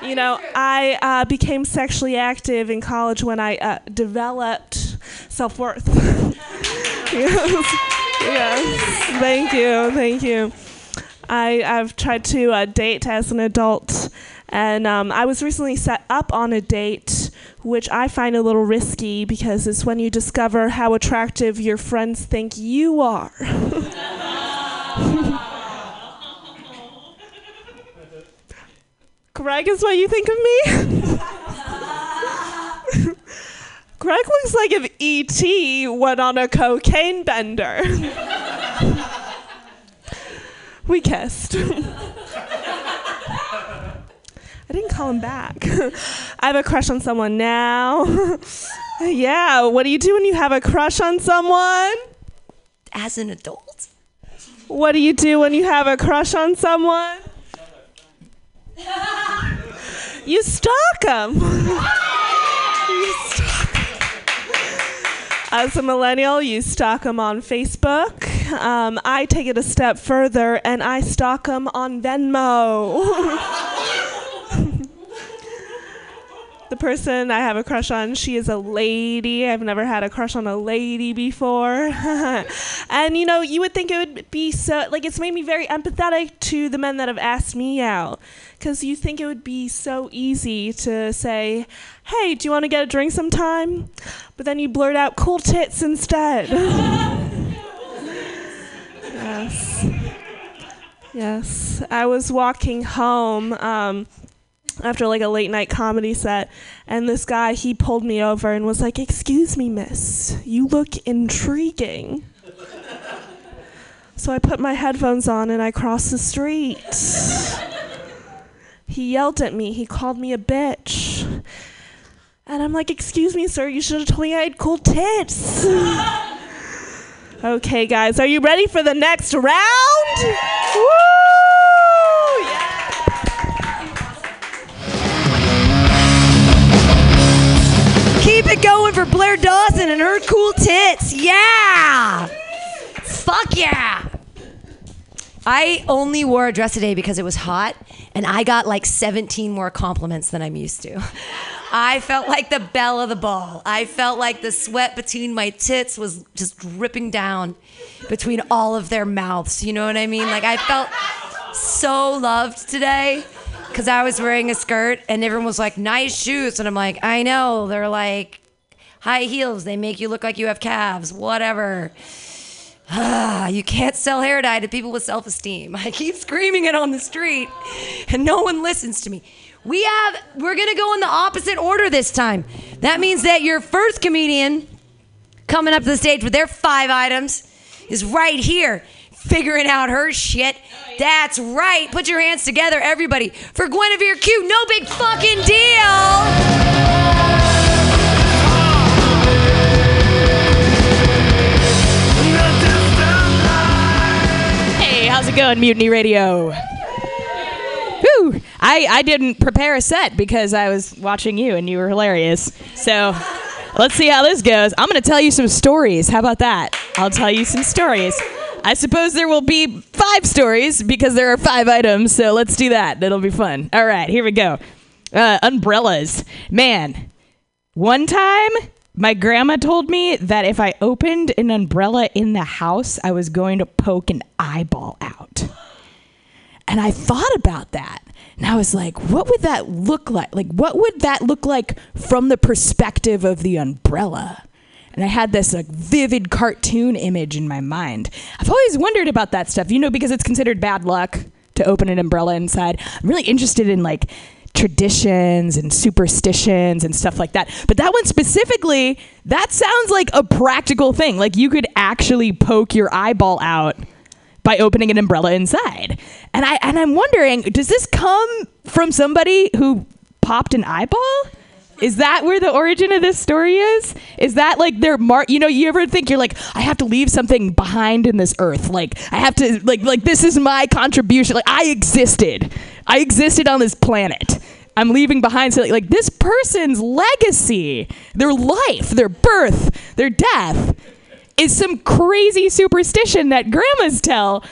You know, I uh, became sexually active in college when I uh, developed self worth. yes. yes. Thank you. Thank you. I, I've tried to uh, date as an adult, and um, I was recently set up on a date, which I find a little risky because it's when you discover how attractive your friends think you are. Greg is what you think of me? Greg looks like if E.T. went on a cocaine bender. we kissed. I didn't call him back. I have a crush on someone now. yeah, what do you do when you have a crush on someone? As an adult, What do you do when you have a crush on someone? You stalk them. As a millennial, you stalk them on Facebook. Um, I take it a step further and I stalk them on Venmo. the person I have a crush on, she is a lady. I've never had a crush on a lady before. and you know, you would think it would be so like it's made me very empathetic to the men that have asked me out cuz you think it would be so easy to say, "Hey, do you want to get a drink sometime?" But then you blurt out cool tits instead. yes. Yes. I was walking home um after like a late night comedy set and this guy he pulled me over and was like excuse me miss you look intriguing. So i put my headphones on and i crossed the street. He yelled at me. He called me a bitch. And i'm like excuse me sir you should have told me i had cool tits. Okay guys are you ready for the next round? Woo! Keep it going for Blair Dawson and her cool tits. Yeah. Fuck yeah. I only wore a dress today because it was hot, and I got like 17 more compliments than I'm used to. I felt like the belle of the ball. I felt like the sweat between my tits was just dripping down between all of their mouths. You know what I mean? Like I felt so loved today because I was wearing a skirt and everyone was like, nice shoes. And I'm like, I know. They're like high heels. They make you look like you have calves, whatever. Ah, you can't sell hair dye to people with self esteem. I keep screaming it on the street and no one listens to me. We have, we're going to go in the opposite order this time. That means that your first comedian coming up to the stage with their five items is right here figuring out her shit. That's right. Put your hands together, everybody, for Guinevere Q. No big fucking deal. Hey, how's it going, Mutiny Radio? Whew. I, I didn't prepare a set because I was watching you and you were hilarious. So let's see how this goes. I'm going to tell you some stories. How about that? I'll tell you some stories. I suppose there will be five stories because there are five items. So let's do that. That'll be fun. All right, here we go. Uh, umbrellas. Man, one time, my grandma told me that if I opened an umbrella in the house, I was going to poke an eyeball out. And I thought about that. And I was like, what would that look like? Like, what would that look like from the perspective of the umbrella? And I had this like vivid cartoon image in my mind. I've always wondered about that stuff, you know, because it's considered bad luck to open an umbrella inside. I'm really interested in like traditions and superstitions and stuff like that. But that one specifically, that sounds like a practical thing. Like you could actually poke your eyeball out by opening an umbrella inside. And I and I'm wondering, does this come from somebody who popped an eyeball? Is that where the origin of this story is? Is that like their mark? You know, you ever think you're like, I have to leave something behind in this earth. Like I have to, like, like this is my contribution. Like I existed. I existed on this planet. I'm leaving behind something like this person's legacy, their life, their birth, their death is some crazy superstition that grandmas tell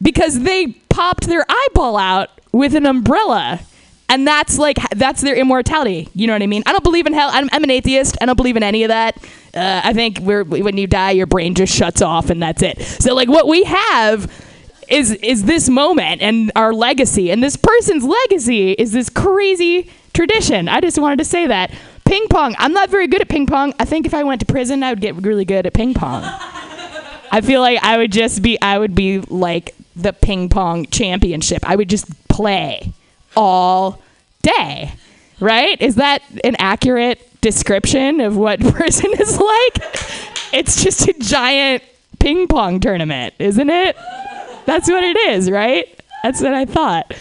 because they popped their eyeball out with an umbrella. And that's like that's their immortality. You know what I mean? I don't believe in hell. I'm, I'm an atheist. I don't believe in any of that. Uh, I think we're, when you die, your brain just shuts off, and that's it. So like what we have is is this moment and our legacy, and this person's legacy is this crazy tradition. I just wanted to say that ping pong. I'm not very good at ping pong. I think if I went to prison, I would get really good at ping pong. I feel like I would just be I would be like the ping pong championship. I would just play all day. Right? Is that an accurate description of what prison is like? It's just a giant ping pong tournament, isn't it? That's what it is, right? That's what I thought.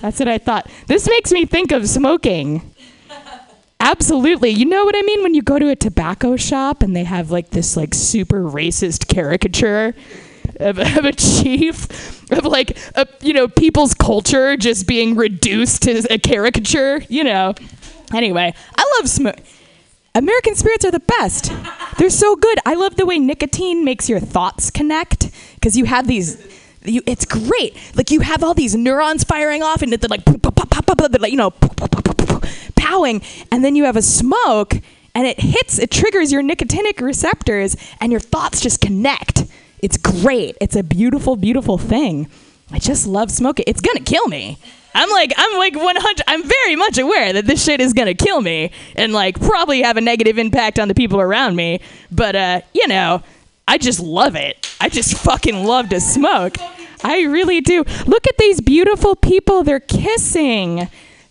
That's what I thought. This makes me think of smoking. Absolutely. You know what I mean when you go to a tobacco shop and they have like this like super racist caricature of, of a chief of like a, you know people's culture just being reduced to a caricature, you know. Anyway, I love smoke. American spirits are the best. They're so good. I love the way nicotine makes your thoughts connect because you have these you, it's great. Like you have all these neurons firing off, and they're like, they're like you know, powing, and then you have a smoke, and it hits, it triggers your nicotinic receptors, and your thoughts just connect. It's great. It's a beautiful, beautiful thing. I just love smoking. It's gonna kill me. I'm like, I'm like 100. I'm very much aware that this shit is gonna kill me, and like probably have a negative impact on the people around me. But uh, you know, I just love it. I just fucking love to smoke. I really do. Look at these beautiful people. They're kissing.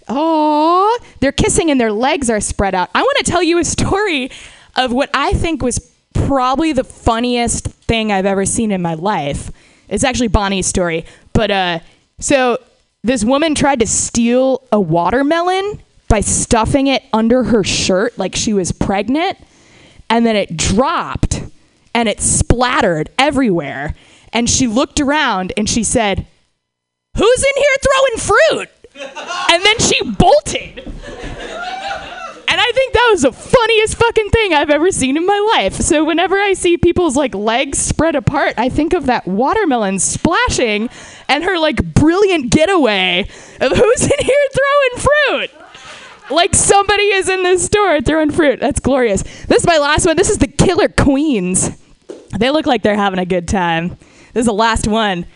Oh, they're kissing and their legs are spread out. I want to tell you a story of what I think was probably the funniest thing I've ever seen in my life. It's actually Bonnie's story. But uh so this woman tried to steal a watermelon by stuffing it under her shirt like she was pregnant and then it dropped and it splattered everywhere. And she looked around and she said, Who's in here throwing fruit? And then she bolted. And I think that was the funniest fucking thing I've ever seen in my life. So whenever I see people's like legs spread apart, I think of that watermelon splashing and her like brilliant getaway of who's in here throwing fruit like somebody is in this store throwing fruit. That's glorious. This is my last one. This is the Killer Queens. They look like they're having a good time. This is the last one.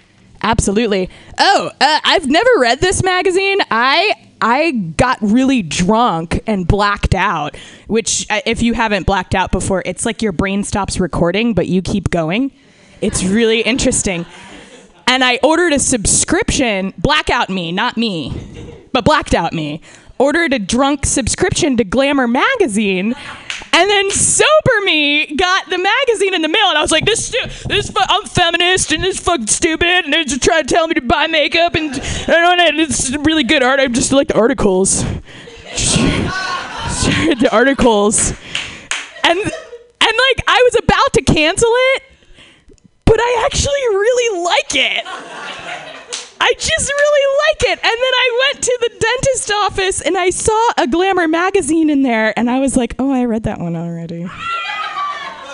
Absolutely. Oh, uh, I've never read this magazine. I I got really drunk and blacked out. Which, uh, if you haven't blacked out before, it's like your brain stops recording, but you keep going. It's really interesting. And I ordered a subscription. Blackout me, not me, but blacked out me ordered a drunk subscription to Glamour magazine, and then sober me got the magazine in the mail, and I was like, "This, stu- this, fu- I'm feminist, and this fucking stupid, and they're just trying to tell me to buy makeup, and I don't know, it's really good art. I just like the articles, the articles, and and like I was about to cancel it, but I actually really like it." I just really like it. And then I went to the dentist office and I saw a Glamour magazine in there and I was like, oh, I read that one already.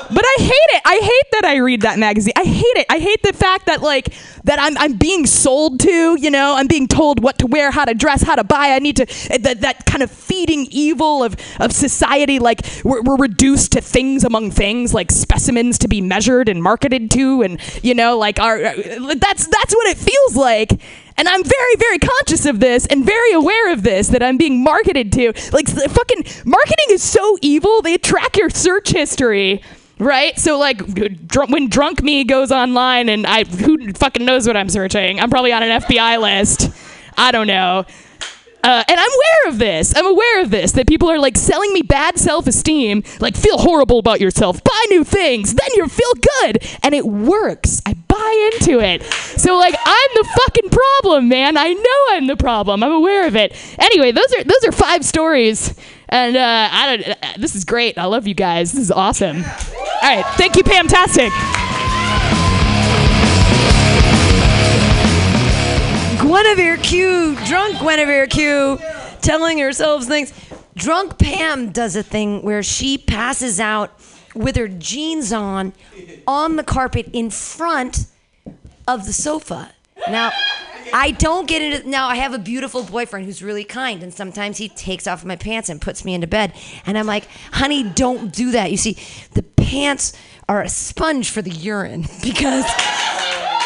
But I hate it. I hate that I read that magazine. I hate it. I hate the fact that like that I'm I'm being sold to, you know, I'm being told what to wear, how to dress, how to buy. I need to eh, that that kind of feeding evil of of society like we're, we're reduced to things among things like specimens to be measured and marketed to and you know like our uh, that's that's what it feels like. And I'm very, very conscious of this and very aware of this that I'm being marketed to. Like, fucking marketing is so evil. They track your search history right? So like, dr- when drunk me goes online and I who fucking knows what I'm searching? I'm probably on an FBI list. I don't know. Uh, and I'm aware of this. I'm aware of this. That people are like selling me bad self-esteem. Like, feel horrible about yourself. Buy new things. Then you feel good, and it works. I buy into it. So like, I'm the fucking problem, man. I know I'm the problem. I'm aware of it. Anyway, those are those are five stories, and uh, I don't. Uh, this is great. I love you guys. This is awesome. All right, thank you, Pam. Pamtastic. Guinevere Q, drunk Guinevere Q, telling herself things. Drunk Pam does a thing where she passes out with her jeans on on the carpet in front of the sofa. Now, I don't get into now I have a beautiful boyfriend who's really kind and sometimes he takes off my pants and puts me into bed and I'm like, "Honey, don't do that." You see, the pants are a sponge for the urine because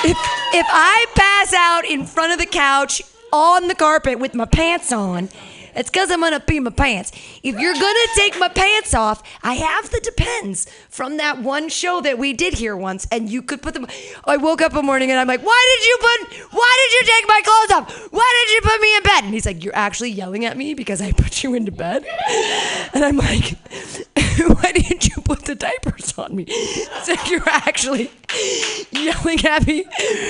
if if I pass out in front of the couch on the carpet with my pants on, it's because I'm gonna pee my pants. If you're gonna take my pants off, I have the depends from that one show that we did here once, and you could put them. I woke up one morning and I'm like, "Why did you put? Why did you take my clothes off? Why did you put me in bed?" And he's like, "You're actually yelling at me because I put you into bed," and I'm like, "Why didn't you put the diapers on me?" So you're actually yelling at me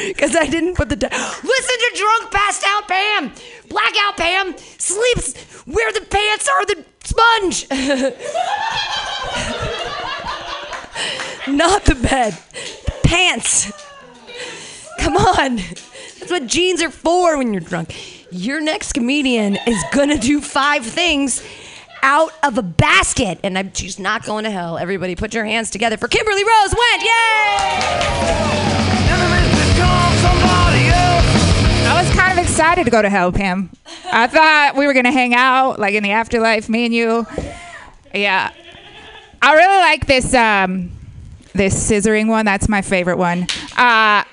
because I didn't put the. Di- Listen to drunk, passed out Pam, blackout Pam, sleeps where the pants are the sponge. Not the bed, pants. Come on. That's what jeans are for when you're drunk. Your next comedian is gonna do five things out of a basket, and I'm, she's not going to hell. Everybody, put your hands together for Kimberly Rose Went. Yay! I was kind of excited to go to hell, Pam. I thought we were gonna hang out, like in the afterlife, me and you. Yeah, I really like this um, this scissoring one. That's my favorite one. Uh,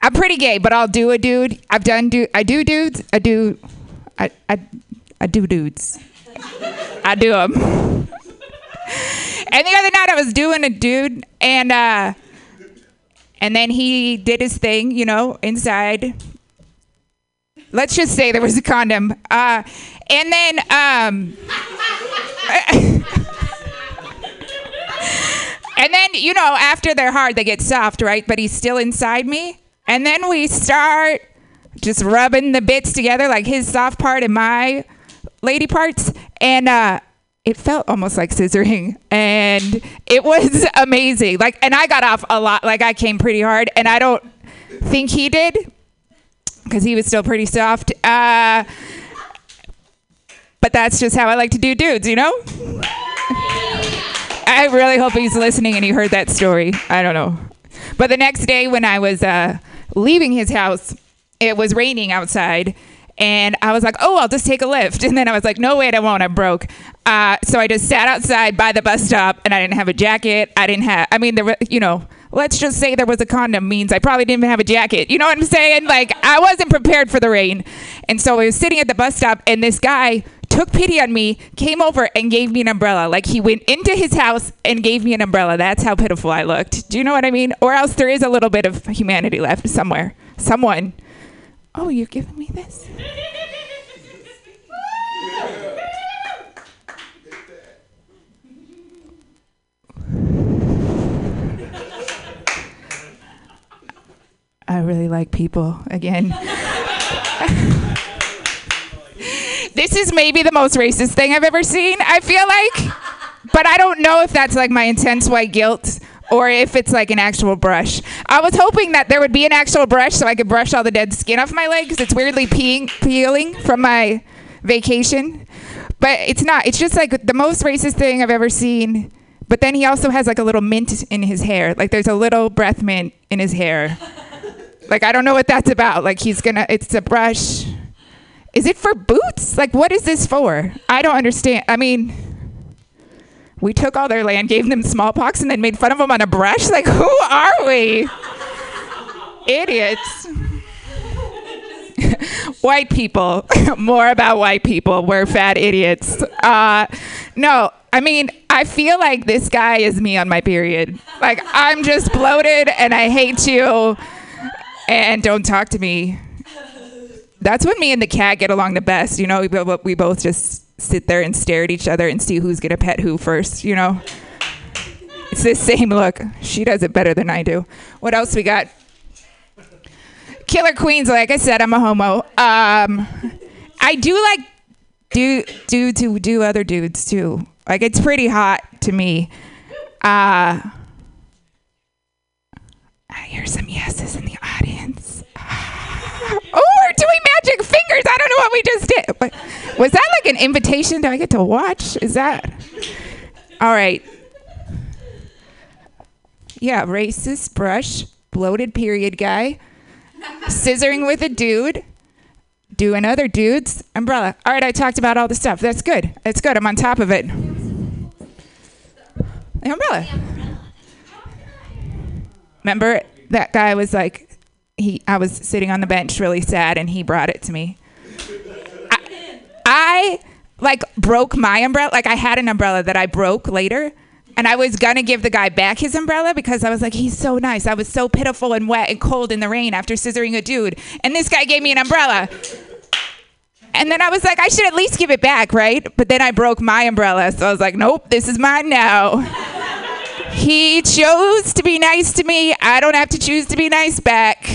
I'm pretty gay, but I'll do a dude. I've done do I do dudes. I do I I, I do dudes. I do them. and the other night I was doing a dude, and uh, and then he did his thing, you know, inside. Let's just say there was a condom. Uh, and then, um, and then, you know, after they're hard, they get soft, right? But he's still inside me. And then we start just rubbing the bits together, like his soft part and my lady parts. And, uh, it felt almost like scissoring and it was amazing. Like and i got off a lot like i came pretty hard and i don't think he did because he was still pretty soft uh, but that's just how i like to do dudes you know? I really hope he's listening and he heard that story. I don't know. But the next day when i was uh, leaving his house it was raining outside and I was like, oh, I'll just take a lift. And then I was like, no, wait, I won't. I'm broke. Uh, so I just sat outside by the bus stop and I didn't have a jacket. I didn't have, I mean, there were, you know, let's just say there was a condom means I probably didn't even have a jacket. You know what I'm saying? Like, I wasn't prepared for the rain. And so I was sitting at the bus stop and this guy took pity on me, came over and gave me an umbrella. Like he went into his house and gave me an umbrella. That's how pitiful I looked. Do you know what I mean? Or else there is a little bit of humanity left somewhere. Someone. Oh, you're giving me this? I really like people again. this is maybe the most racist thing I've ever seen, I feel like. But I don't know if that's like my intense white guilt or if it's like an actual brush. I was hoping that there would be an actual brush so I could brush all the dead skin off my legs. It's weirdly peeing, peeling from my vacation. But it's not. It's just like the most racist thing I've ever seen. But then he also has like a little mint in his hair. Like there's a little breath mint in his hair. like I don't know what that's about. Like he's gonna, it's a brush. Is it for boots? Like what is this for? I don't understand. I mean, we took all their land, gave them smallpox, and then made fun of them on a brush? Like, who are we? Idiots. white people. More about white people. We're fat idiots. Uh, no, I mean, I feel like this guy is me on my period. Like I'm just bloated and I hate you and don't talk to me. That's when me and the cat get along the best. You know, we, we both just sit there and stare at each other and see who's gonna pet who first. You know, it's the same look. She does it better than I do. What else we got? Killer Queens. Like I said, I'm a homo. Um, I do like do do to do other dudes too. Like it's pretty hot to me. Uh I hear some yeses in the audience. Oh, we're doing magic fingers. I don't know what we just did. But was that like an invitation? Do I get to watch? Is that all right? Yeah, racist brush, bloated period guy, scissoring with a dude doing other dudes. Umbrella. All right, I talked about all the stuff. That's good. That's good. I'm on top of it. The umbrella. Remember that guy was like, he. I was sitting on the bench, really sad, and he brought it to me. I, I like broke my umbrella. Like I had an umbrella that I broke later. And I was gonna give the guy back his umbrella because I was like, he's so nice. I was so pitiful and wet and cold in the rain after scissoring a dude. And this guy gave me an umbrella. And then I was like, I should at least give it back, right? But then I broke my umbrella. So I was like, nope, this is mine now. He chose to be nice to me. I don't have to choose to be nice back.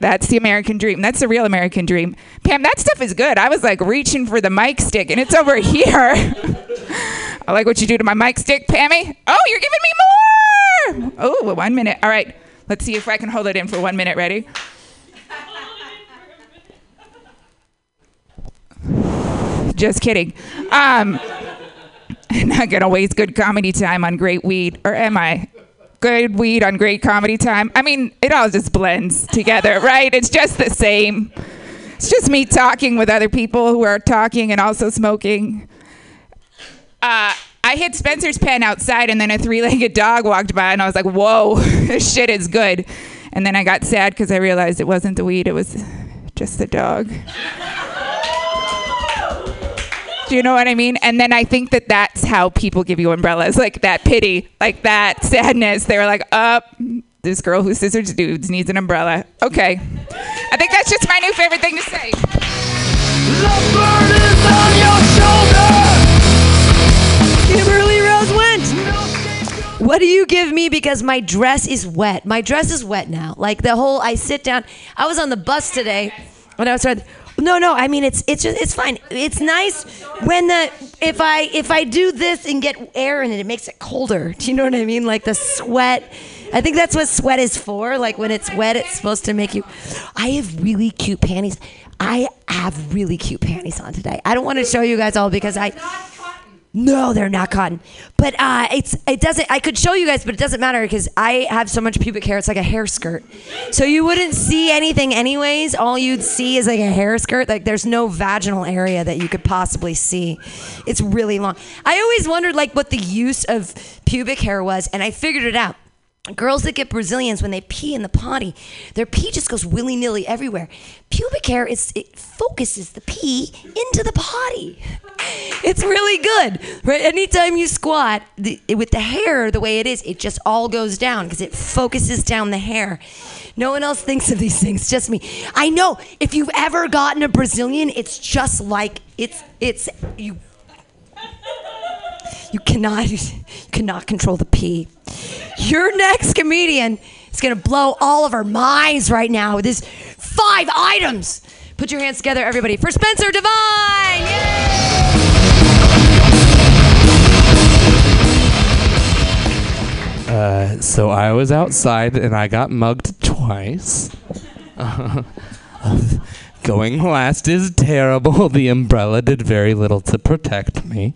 That's the American dream. That's the real American dream. Pam, that stuff is good. I was like reaching for the mic stick, and it's over here. I like what you do to my mic stick, Pammy. Oh, you're giving me more. Oh, one minute. All right. Let's see if I can hold it in for one minute. Ready? Just kidding. Um, not gonna waste good comedy time on great weed, or am I? Good weed on great comedy time. I mean, it all just blends together, right? It's just the same. It's just me talking with other people who are talking and also smoking. Uh, I hit Spencer's pen outside, and then a three-legged dog walked by, and I was like, "Whoa, this shit is good." And then I got sad because I realized it wasn't the weed; it was just the dog. Do you know what I mean? And then I think that that's how people give you umbrellas, like that pity, like that sadness. They were like, "Up, this girl who scissors dudes needs an umbrella." Okay, I think that's just my new favorite thing to say. The burden is on your shoulder. Kimberly Rose Went. What do you give me because my dress is wet? My dress is wet now. Like the whole I sit down. I was on the bus today when I was trying. No, no. I mean, it's it's just it's fine. It's nice when the if I if I do this and get air in it, it makes it colder. Do you know what I mean? Like the sweat. I think that's what sweat is for. Like when it's wet, it's supposed to make you. I have really cute panties. I have really cute panties on today. I don't want to show you guys all because I. No, they're not cotton. But uh, it's it doesn't. I could show you guys, but it doesn't matter because I have so much pubic hair. It's like a hair skirt, so you wouldn't see anything anyways. All you'd see is like a hair skirt. Like there's no vaginal area that you could possibly see. It's really long. I always wondered like what the use of pubic hair was, and I figured it out. Girls that get Brazilians when they pee in the potty, their pee just goes willy nilly everywhere. Pubic hair is it focuses the pee into the potty. It's really good, right? Anytime you squat the, with the hair the way it is, it just all goes down because it focuses down the hair. No one else thinks of these things, just me. I know. If you've ever gotten a Brazilian, it's just like it's it's you you cannot you cannot control the pee. Your next comedian is gonna blow all of our minds right now with his five items. Put your hands together, everybody, for Spencer Divine. Yay! Uh, so I was outside and I got mugged twice. Going last is terrible. The umbrella did very little to protect me.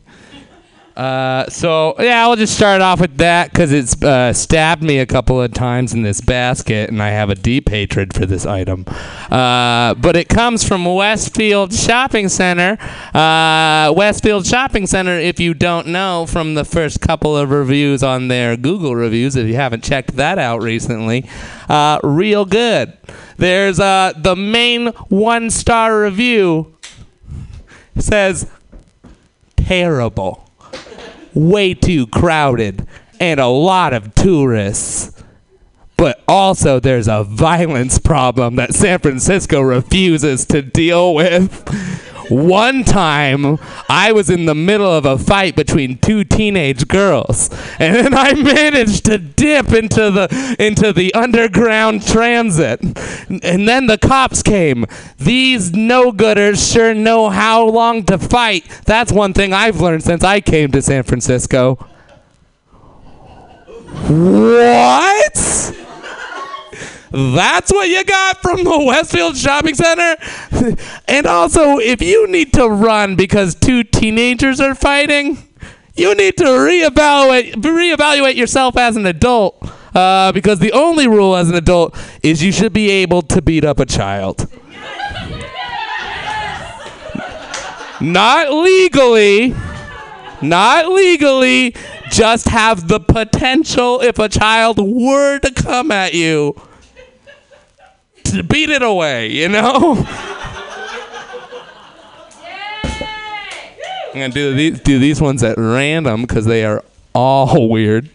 Uh, so yeah, I'll just start off with that because it's uh, stabbed me a couple of times in this basket, and I have a deep hatred for this item. Uh, but it comes from Westfield Shopping Center. Uh, Westfield Shopping Center, if you don't know from the first couple of reviews on their Google reviews, if you haven't checked that out recently, uh, real good. There's the main one star review says terrible. Way too crowded and a lot of tourists. But also, there's a violence problem that San Francisco refuses to deal with. One time, I was in the middle of a fight between two teenage girls, and then I managed to dip into the into the underground transit. And then the cops came. These no-gooders sure know how long to fight. That's one thing I've learned since I came to San Francisco. What? That's what you got from the Westfield Shopping Center? and also, if you need to run because two teenagers are fighting, you need to reevaluate reevaluate yourself as an adult. Uh, because the only rule as an adult is you should be able to beat up a child. Not legally. Not legally. Just have the potential if a child were to come at you beat it away, you know? I'm gonna do these do these ones at random because they are all weird.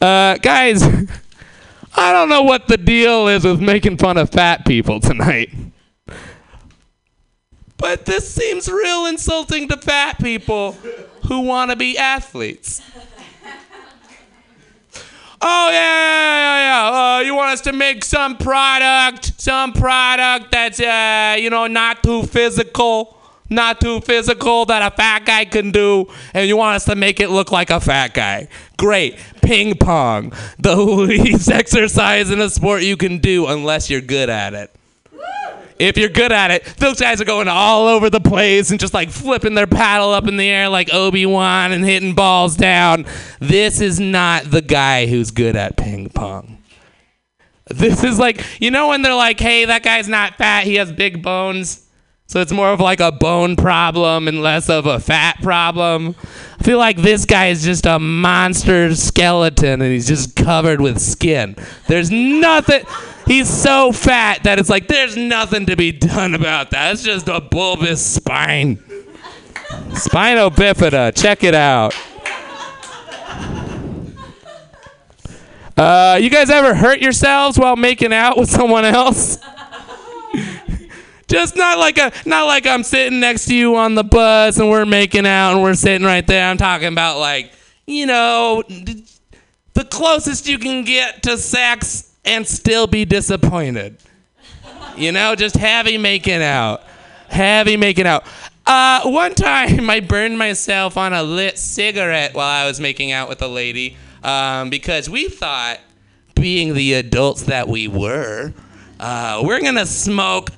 Uh, guys, I don't know what the deal is with making fun of fat people tonight. But this seems real insulting to fat people who want to be athletes. Oh yeah, yeah, yeah. Uh, you want us to make some product, some product that's uh, you know not too physical, not too physical that a fat guy can do, and you want us to make it look like a fat guy. Great, ping pong, the least exercise in a sport you can do unless you're good at it. If you're good at it, those guys are going all over the place and just like flipping their paddle up in the air like Obi Wan and hitting balls down. This is not the guy who's good at ping pong. This is like, you know, when they're like, hey, that guy's not fat, he has big bones. So it's more of like a bone problem and less of a fat problem. I feel like this guy is just a monster skeleton and he's just covered with skin. There's nothing. He's so fat that it's like there's nothing to be done about that. It's just a bulbous spine. Spino bifida. Check it out. Uh, you guys ever hurt yourselves while making out with someone else? Just not like a not like I'm sitting next to you on the bus and we're making out and we're sitting right there. I'm talking about like, you know, the closest you can get to sex and still be disappointed. You know, just heavy making out. Heavy making out. Uh, one time I burned myself on a lit cigarette while I was making out with a lady um, because we thought, being the adults that we were, uh, we're gonna smoke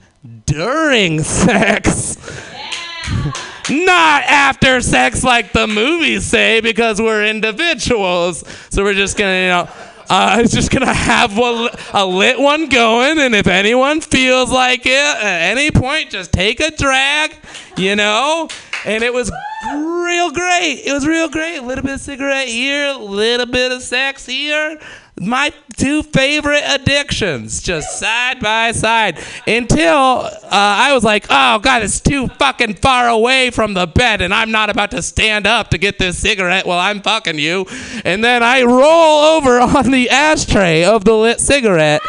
during sex. Not after sex, like the movies say, because we're individuals. So we're just gonna, you know, uh, it's just gonna have one, a lit one going, and if anyone feels like it at any point, just take a drag, you know. And it was real great. It was real great. A little bit of cigarette here, a little bit of sex here. My two favorite addictions, just side by side, until uh, I was like, "Oh God, it's too fucking far away from the bed, and I'm not about to stand up to get this cigarette while I'm fucking you." And then I roll over on the ashtray of the lit cigarette,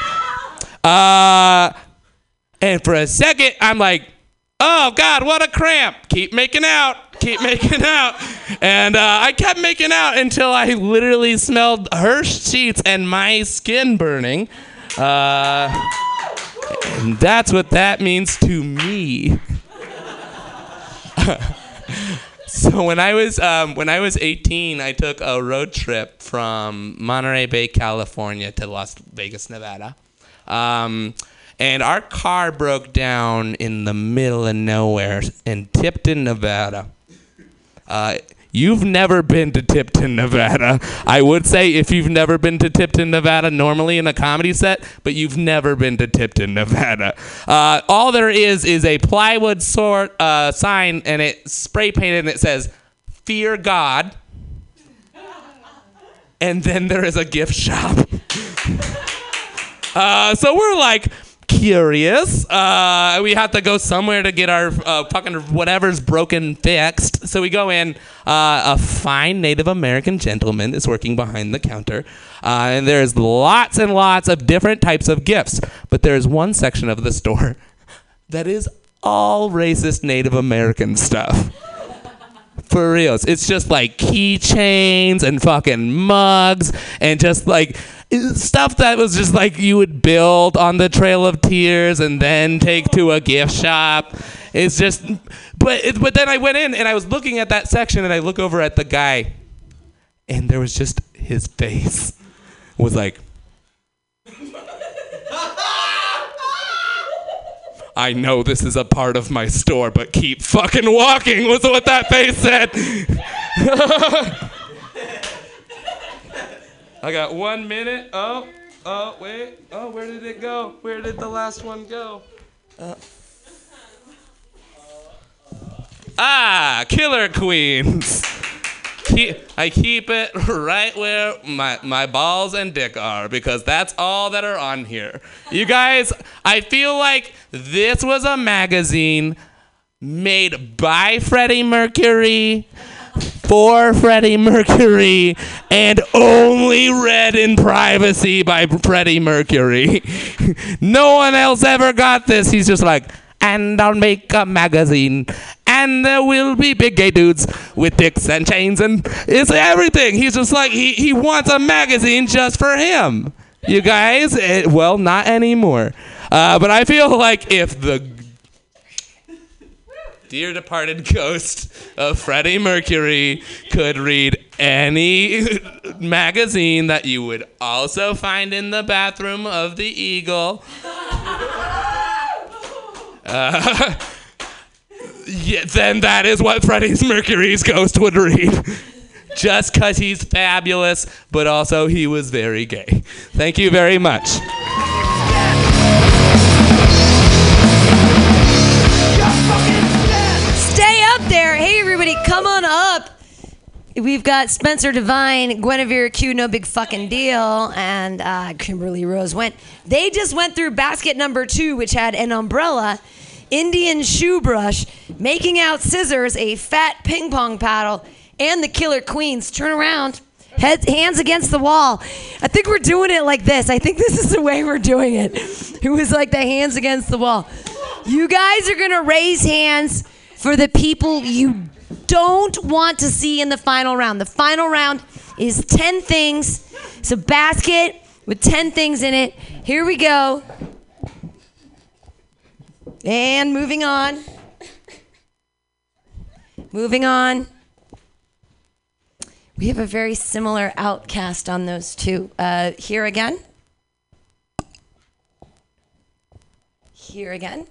uh, and for a second, I'm like, "Oh God, what a cramp!" Keep making out keep making out. And uh, I kept making out until I literally smelled her sheets and my skin burning. Uh, and that's what that means to me. so when I was um, when I was 18, I took a road trip from Monterey Bay, California, to Las Vegas, Nevada. Um, and our car broke down in the middle of nowhere in Tipton, Nevada. Uh, you've never been to Tipton, Nevada. I would say if you've never been to Tipton, Nevada, normally in a comedy set, but you've never been to Tipton, Nevada. Uh, all there is is a plywood sort uh, sign, and it spray painted, and it says "Fear God." And then there is a gift shop. Uh, so we're like curious. Uh, we have to go somewhere to get our uh, fucking whatever's broken fixed. So we go in. Uh, a fine Native American gentleman is working behind the counter, uh, and there's lots and lots of different types of gifts. But there's one section of the store that is all racist Native American stuff. For reals. It's just like keychains and fucking mugs and just like stuff that was just like you would build on the Trail of Tears and then take to a gift shop. It's just, but it, but then I went in and I was looking at that section and I look over at the guy, and there was just his face was like. I know this is a part of my store, but keep fucking walking was what that face said. I got one minute. Oh, oh, wait. Oh, where did it go? Where did the last one go? Uh. Ah, Killer Queens. I keep it right where my, my balls and dick are because that's all that are on here. You guys, I feel like this was a magazine made by Freddie Mercury for Freddie Mercury and only read in privacy by Freddie Mercury. no one else ever got this. He's just like, and I'll make a magazine. And there will be big gay dudes with dicks and chains and it's everything. He's just like, he, he wants a magazine just for him. You guys, it, well, not anymore. Uh, but I feel like if the dear departed ghost of Freddie Mercury could read any magazine that you would also find in the bathroom of the Eagle. Uh, yeah, then that is what Freddie Mercury's ghost would read. Just because he's fabulous, but also he was very gay. Thank you very much. Come on up. We've got Spencer Devine, Guinevere Q, no big fucking deal, and uh, Kimberly Rose Went. They just went through basket number two, which had an umbrella, Indian shoe brush, making out scissors, a fat ping pong paddle, and the Killer Queens. Turn around. Heads, hands against the wall. I think we're doing it like this. I think this is the way we're doing it. It was like the hands against the wall. You guys are gonna raise hands for the people you don't want to see in the final round. The final round is 10 things. It's a basket with 10 things in it. Here we go. And moving on. Moving on. We have a very similar outcast on those two. Uh, here again. Here again.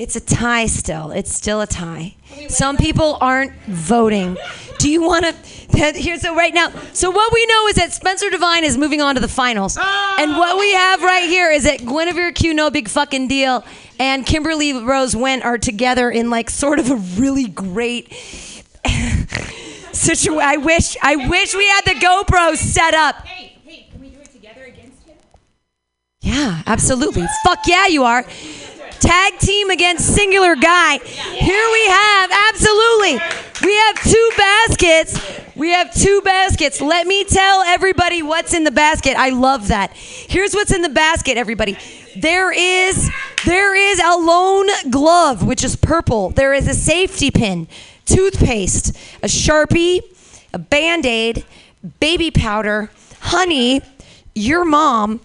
It's a tie still. It's still a tie. Some people aren't voting. Do you want to? Here, so right now, so what we know is that Spencer Devine is moving on to the finals, ah! and what we have right here is that Guinevere Q, no big fucking deal, and Kimberly Rose Went are together in like sort of a really great situation. I wish, I wish we had the GoPro set up. Hey, hey, can we do it together against him? Yeah, absolutely. Fuck yeah, you are. Tag team against singular guy. Here we have, absolutely. We have two baskets. We have two baskets. Let me tell everybody what's in the basket. I love that. Here's what's in the basket, everybody. There is there is a lone glove, which is purple. There is a safety pin, toothpaste, a Sharpie, a Band-Aid, baby powder, honey, your mom,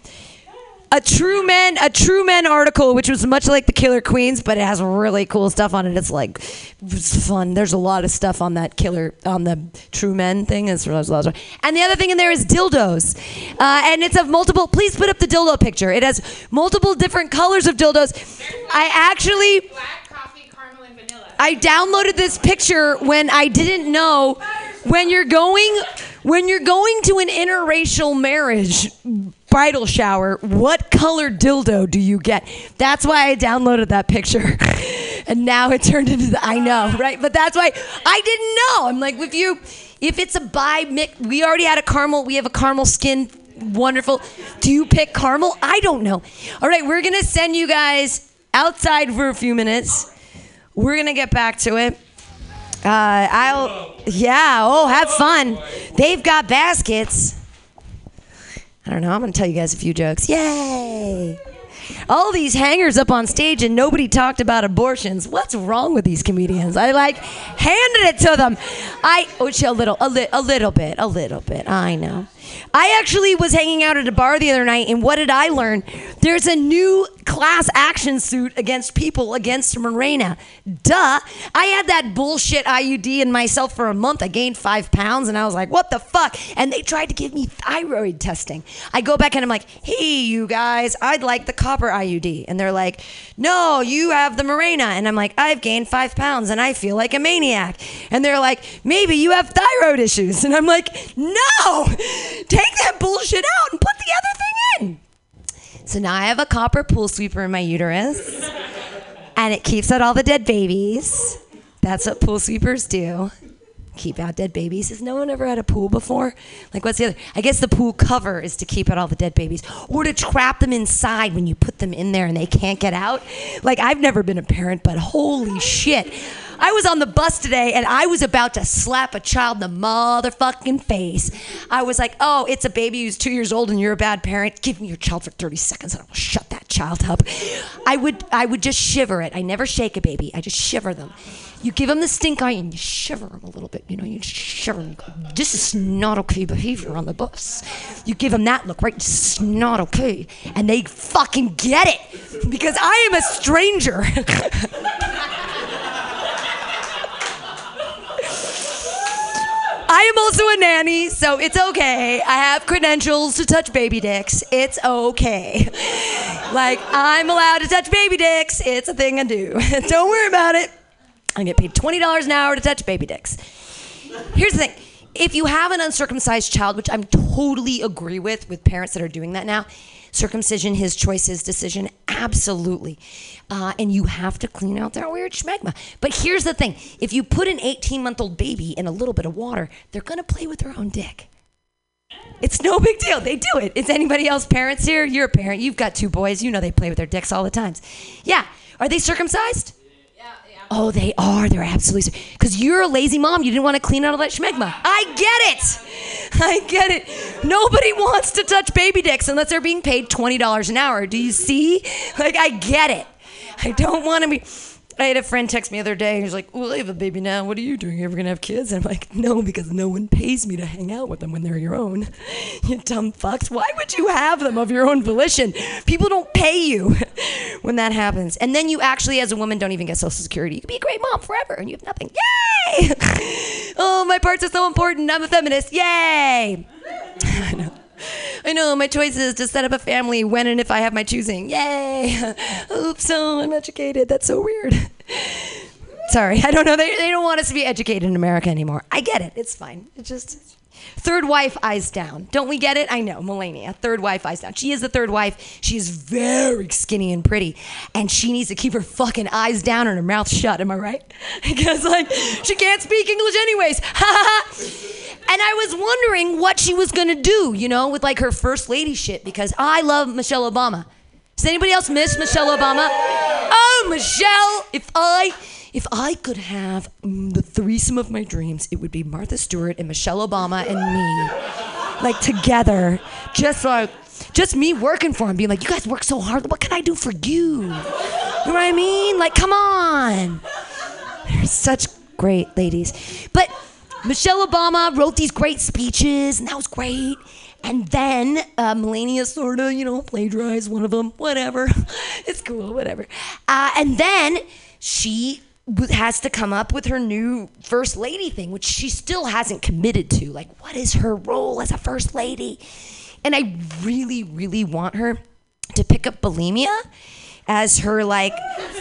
a True Men, a True Men article, which was much like the Killer Queens, but it has really cool stuff on it. It's like it's fun. There's a lot of stuff on that Killer on the True Men thing. And the other thing in there is dildos, uh, and it's of multiple. Please put up the dildo picture. It has multiple different colors of dildos. I actually. Black coffee, caramel, and vanilla. I downloaded this picture when I didn't know when you're going when you're going to an interracial marriage bridal shower, what color dildo do you get? That's why I downloaded that picture. And now it turned into the I know, right? But that's why I didn't know. I'm like if you if it's a bi mix we already had a caramel, we have a caramel skin wonderful. Do you pick caramel? I don't know. All right, we're gonna send you guys outside for a few minutes. We're gonna get back to it. Uh, I'll, yeah. Oh, have fun. They've got baskets. I don't know. I'm gonna tell you guys a few jokes. Yay! All these hangers up on stage and nobody talked about abortions. What's wrong with these comedians? I like handed it to them. I oh, a little, a, li- a little bit, a little bit. I know. I actually was hanging out at a bar the other night, and what did I learn? There's a new class action suit against people against Mirena. Duh. I had that bullshit IUD in myself for a month. I gained five pounds, and I was like, what the fuck? And they tried to give me thyroid testing. I go back and I'm like, hey, you guys, I'd like the copper IUD. And they're like, no, you have the Mirena. And I'm like, I've gained five pounds, and I feel like a maniac. And they're like, maybe you have thyroid issues. And I'm like, no, take that bullshit out and put the other thing in. So now I have a copper pool sweeper in my uterus, and it keeps out all the dead babies. That's what pool sweepers do. Keep out dead babies. Has no one ever had a pool before? Like, what's the other? I guess the pool cover is to keep out all the dead babies, or to trap them inside when you put them in there and they can't get out. Like, I've never been a parent, but holy shit. I was on the bus today and I was about to slap a child in the motherfucking face. I was like, oh, it's a baby who's two years old and you're a bad parent. Give me your child for 30 seconds and I will shut that child up. I would, I would just shiver it. I never shake a baby. I just shiver them. You give them the stink eye and you shiver them a little bit. You know, you shiver them. This is not okay behavior on the bus. You give them that look, right? This is not okay. And they fucking get it because I am a stranger. I am also a nanny, so it's okay. I have credentials to touch baby dicks. It's okay. Like, I'm allowed to touch baby dicks. It's a thing I do. Don't worry about it. I get paid $20 an hour to touch baby dicks. Here's the thing if you have an uncircumcised child, which I'm totally agree with, with parents that are doing that now, circumcision, his choice, his decision, absolutely. Uh, and you have to clean out that weird schmegma. But here's the thing if you put an 18 month old baby in a little bit of water, they're going to play with their own dick. It's no big deal. They do it. Is anybody else parents here? You're a parent. You've got two boys. You know they play with their dicks all the times. Yeah. Are they circumcised? Oh, they are. They're absolutely. Because you're a lazy mom. You didn't want to clean out all that schmegma. I get it. I get it. Nobody wants to touch baby dicks unless they're being paid $20 an hour. Do you see? Like, I get it. I don't want to be. I had a friend text me the other day. And he's like, "Well, I have a baby now. What are you doing? You ever gonna have kids?" And I'm like, "No, because no one pays me to hang out with them when they're your own. You dumb fucks. Why would you have them of your own volition? People don't pay you when that happens. And then you actually, as a woman, don't even get Social Security. You can be a great mom forever, and you have nothing. Yay! oh, my parts are so important. I'm a feminist. Yay! I know. I know my choice is to set up a family when and if I have my choosing. Yay! Oops, oh, I'm educated. That's so weird. Sorry, I don't know. They, they don't want us to be educated in America anymore. I get it. It's fine. It just. Third wife, eyes down. Don't we get it? I know, Melania. Third wife, eyes down. She is the third wife. She is very skinny and pretty, and she needs to keep her fucking eyes down and her mouth shut. Am I right? Because like she can't speak English anyways. And I was wondering what she was gonna do, you know, with like her first lady shit. Because I love Michelle Obama. Does anybody else miss Michelle Obama? Oh, Michelle! If I if I could have mm, the threesome of my dreams, it would be Martha Stewart and Michelle Obama and me, like together, just like just me working for him, being like, "You guys work so hard. What can I do for you?" You know what I mean? Like, come on. They're such great ladies, but. Michelle Obama wrote these great speeches, and that was great. And then uh, Melania sort of, you know, plagiarized one of them. Whatever. it's cool, whatever. Uh, and then she has to come up with her new first lady thing, which she still hasn't committed to. Like, what is her role as a first lady? And I really, really want her to pick up bulimia as her like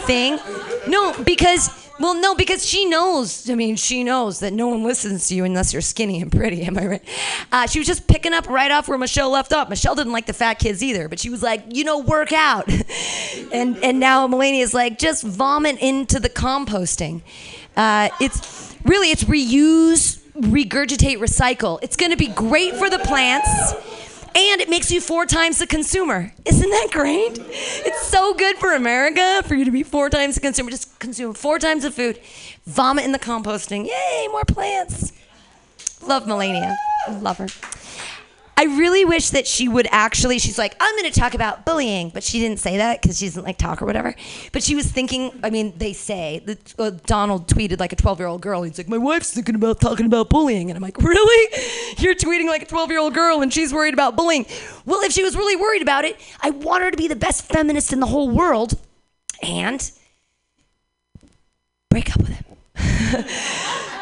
thing. No, because well, no, because she knows. I mean, she knows that no one listens to you unless you're skinny and pretty. Am I right? Uh, she was just picking up right off where Michelle left off. Michelle didn't like the fat kids either, but she was like, you know, work out. and and now Melania's like, just vomit into the composting. Uh, it's really it's reuse, regurgitate, recycle. It's going to be great for the plants. And it makes you four times the consumer. Isn't that great? It's so good for America for you to be four times the consumer. Just consume four times the food, vomit in the composting. Yay, more plants. Love Melania. Love her. I really wish that she would actually. She's like, I'm going to talk about bullying, but she didn't say that because she doesn't like talk or whatever. But she was thinking. I mean, they say that uh, Donald tweeted like a 12 year old girl. He's like, my wife's thinking about talking about bullying, and I'm like, really? You're tweeting like a 12 year old girl, and she's worried about bullying. Well, if she was really worried about it, I want her to be the best feminist in the whole world, and break up with him.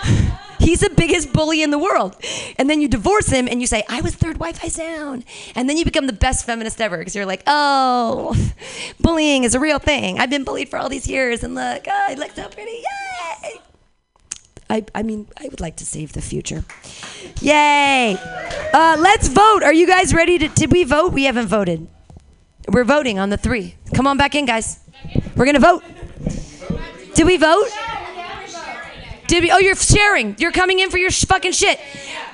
He's the biggest bully in the world. And then you divorce him and you say, I was third wife, I sound. And then you become the best feminist ever because you're like, oh, bullying is a real thing. I've been bullied for all these years and look, oh, I look so pretty. Yay! I, I mean, I would like to save the future. Yay! Uh, let's vote. Are you guys ready to? Did we vote? We haven't voted. We're voting on the three. Come on back in, guys. We're gonna vote. Did we vote? Did we? Oh, you're sharing. You're coming in for your sh- fucking shit.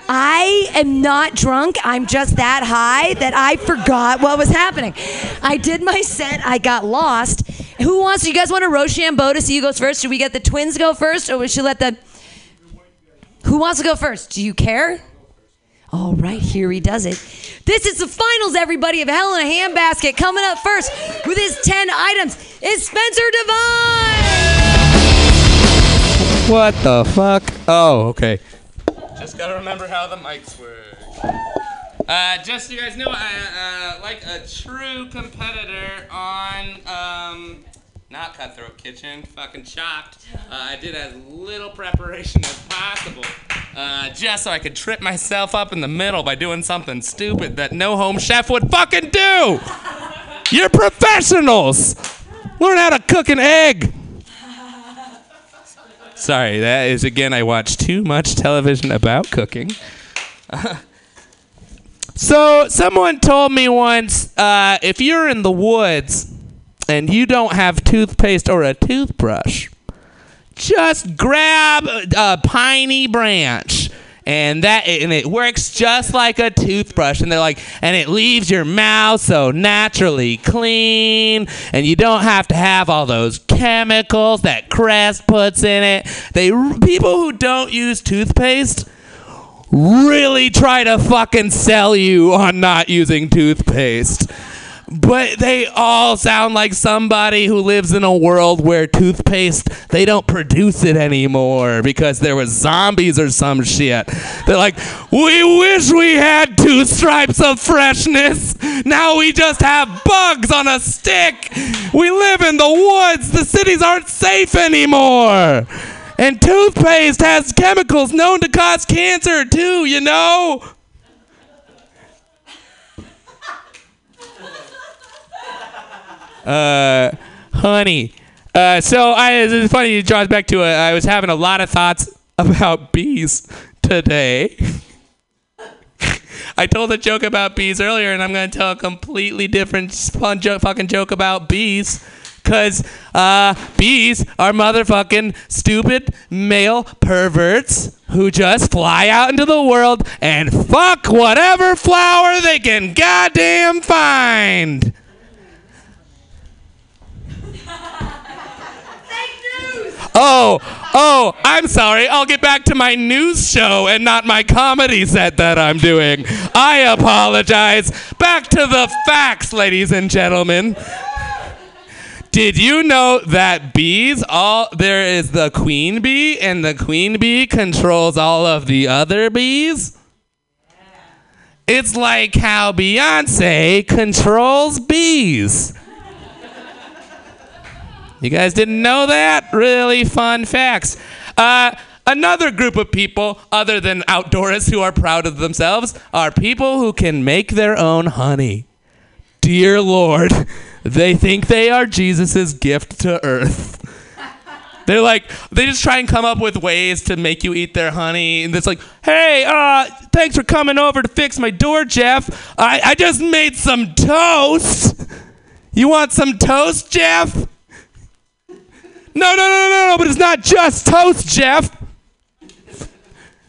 I am not drunk. I'm just that high that I forgot what was happening. I did my set. I got lost. Who wants? Do you guys want to Rochambeau to see who goes first? Should we get the twins go first, or should we let the? Who wants to go first? Do you care? All right, here he does it. This is the finals, everybody, of Hell in a Handbasket. Coming up first with his 10 items is Spencer Devine. What the fuck? Oh, okay. Just gotta remember how the mics work. Uh, just so you guys know, I, uh, like a true competitor on, um, not Cutthroat Kitchen, fucking Chopped, uh, I did as little preparation as possible, uh, just so I could trip myself up in the middle by doing something stupid that no home chef would fucking do! You're professionals! Learn how to cook an egg! Sorry, that is again, I watch too much television about cooking. so, someone told me once uh, if you're in the woods and you don't have toothpaste or a toothbrush, just grab a, a piney branch. And that and it works just like a toothbrush, and they're like, and it leaves your mouth so naturally clean, and you don't have to have all those chemicals that Crest puts in it. They people who don't use toothpaste really try to fucking sell you on not using toothpaste. But they all sound like somebody who lives in a world where toothpaste, they don't produce it anymore because there was zombies or some shit. They're like, we wish we had two stripes of freshness. Now we just have bugs on a stick. We live in the woods. The cities aren't safe anymore. And toothpaste has chemicals known to cause cancer too, you know? Uh, honey. Uh, so I, it's funny. It draws back to it. I was having a lot of thoughts about bees today. I told a joke about bees earlier, and I'm going to tell a completely different fun jo- fucking joke about bees. Because uh, bees are motherfucking stupid male perverts who just fly out into the world and fuck whatever flower they can goddamn find. Oh, oh, I'm sorry. I'll get back to my news show and not my comedy set that I'm doing. I apologize. Back to the facts, ladies and gentlemen. Did you know that bees all there is the queen bee and the queen bee controls all of the other bees? It's like how Beyonce controls bees. You guys didn't know that? Really fun facts. Uh, another group of people, other than outdoorists who are proud of themselves, are people who can make their own honey. Dear Lord, they think they are Jesus' gift to earth. They're like, they just try and come up with ways to make you eat their honey. And it's like, hey, uh, thanks for coming over to fix my door, Jeff. I, I just made some toast. You want some toast, Jeff? No, no, no, no, no, but it's not just toast, Jeff.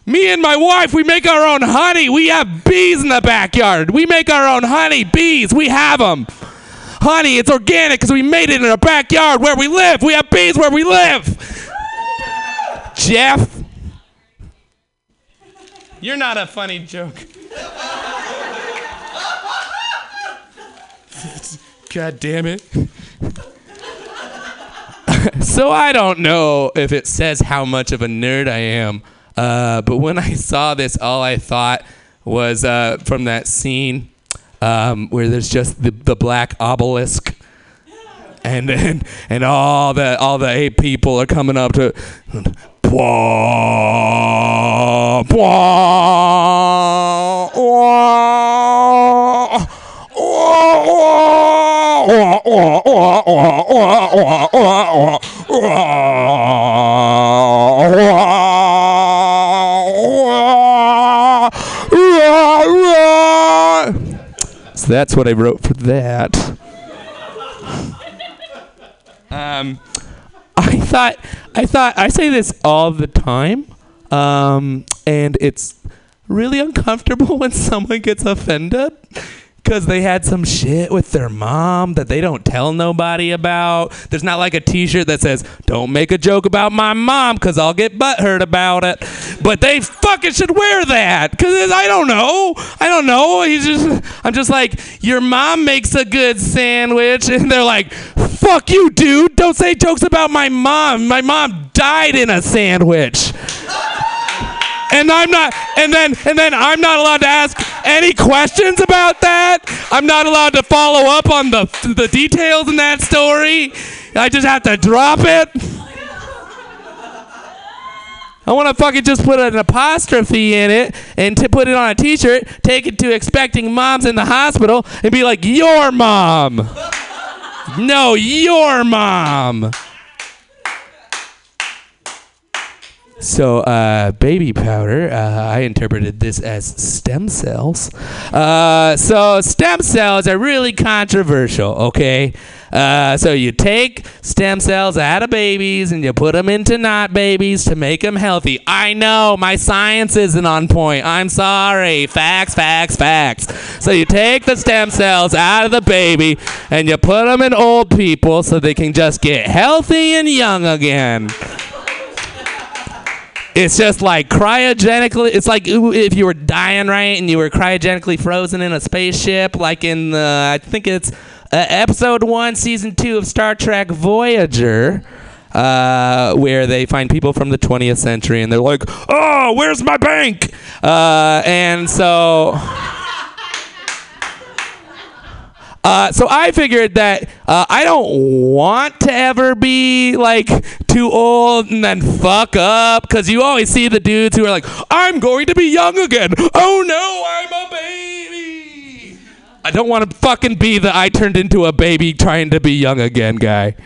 Me and my wife, we make our own honey. We have bees in the backyard. We make our own honey, bees. We have them. Honey, it's organic because we made it in our backyard where we live. We have bees where we live. Jeff, you're not a funny joke. God damn it. so I don't know if it says how much of a nerd I am, uh, but when I saw this, all I thought was uh, from that scene um, where there's just the, the black obelisk. And, and and all the all the eight people are coming up to bwah, wah, so that's what I wrote for that. Um, I thought, I thought, I say this all the time, um, and it's really uncomfortable when someone gets offended because they had some shit with their mom that they don't tell nobody about. There's not like a T-shirt that says "Don't make a joke about my mom because I'll get butthurt about it," but they fucking should wear that because I don't know. I don't know. He's just. I'm just like your mom makes a good sandwich, and they're like, "Fuck you, dude! Don't say jokes about my mom. My mom died in a sandwich." and I'm not and then and then I'm not allowed to ask any questions about that. I'm not allowed to follow up on the the details in that story. I just have to drop it. I want to fucking just put an apostrophe in it and to put it on a t-shirt, take it to expecting moms in the hospital and be like, "Your mom." no, your mom. So, uh, baby powder, uh, I interpreted this as stem cells. Uh, so, stem cells are really controversial, okay? Uh, so, you take stem cells out of babies and you put them into not babies to make them healthy. I know my science isn't on point. I'm sorry. Facts, facts, facts. So, you take the stem cells out of the baby and you put them in old people so they can just get healthy and young again. It's just like cryogenically. It's like if you were dying, right, and you were cryogenically frozen in a spaceship, like in the I think it's uh, episode one, season two of Star Trek Voyager. Uh, where they find people from the 20th century and they're like, "Oh, where's my bank?" Uh, and so uh, so I figured that uh, I don't want to ever be like too old and then fuck up because you always see the dudes who are like, I'm going to be young again. Oh no, I'm a baby. I don't want to fucking be the I turned into a baby trying to be young again guy.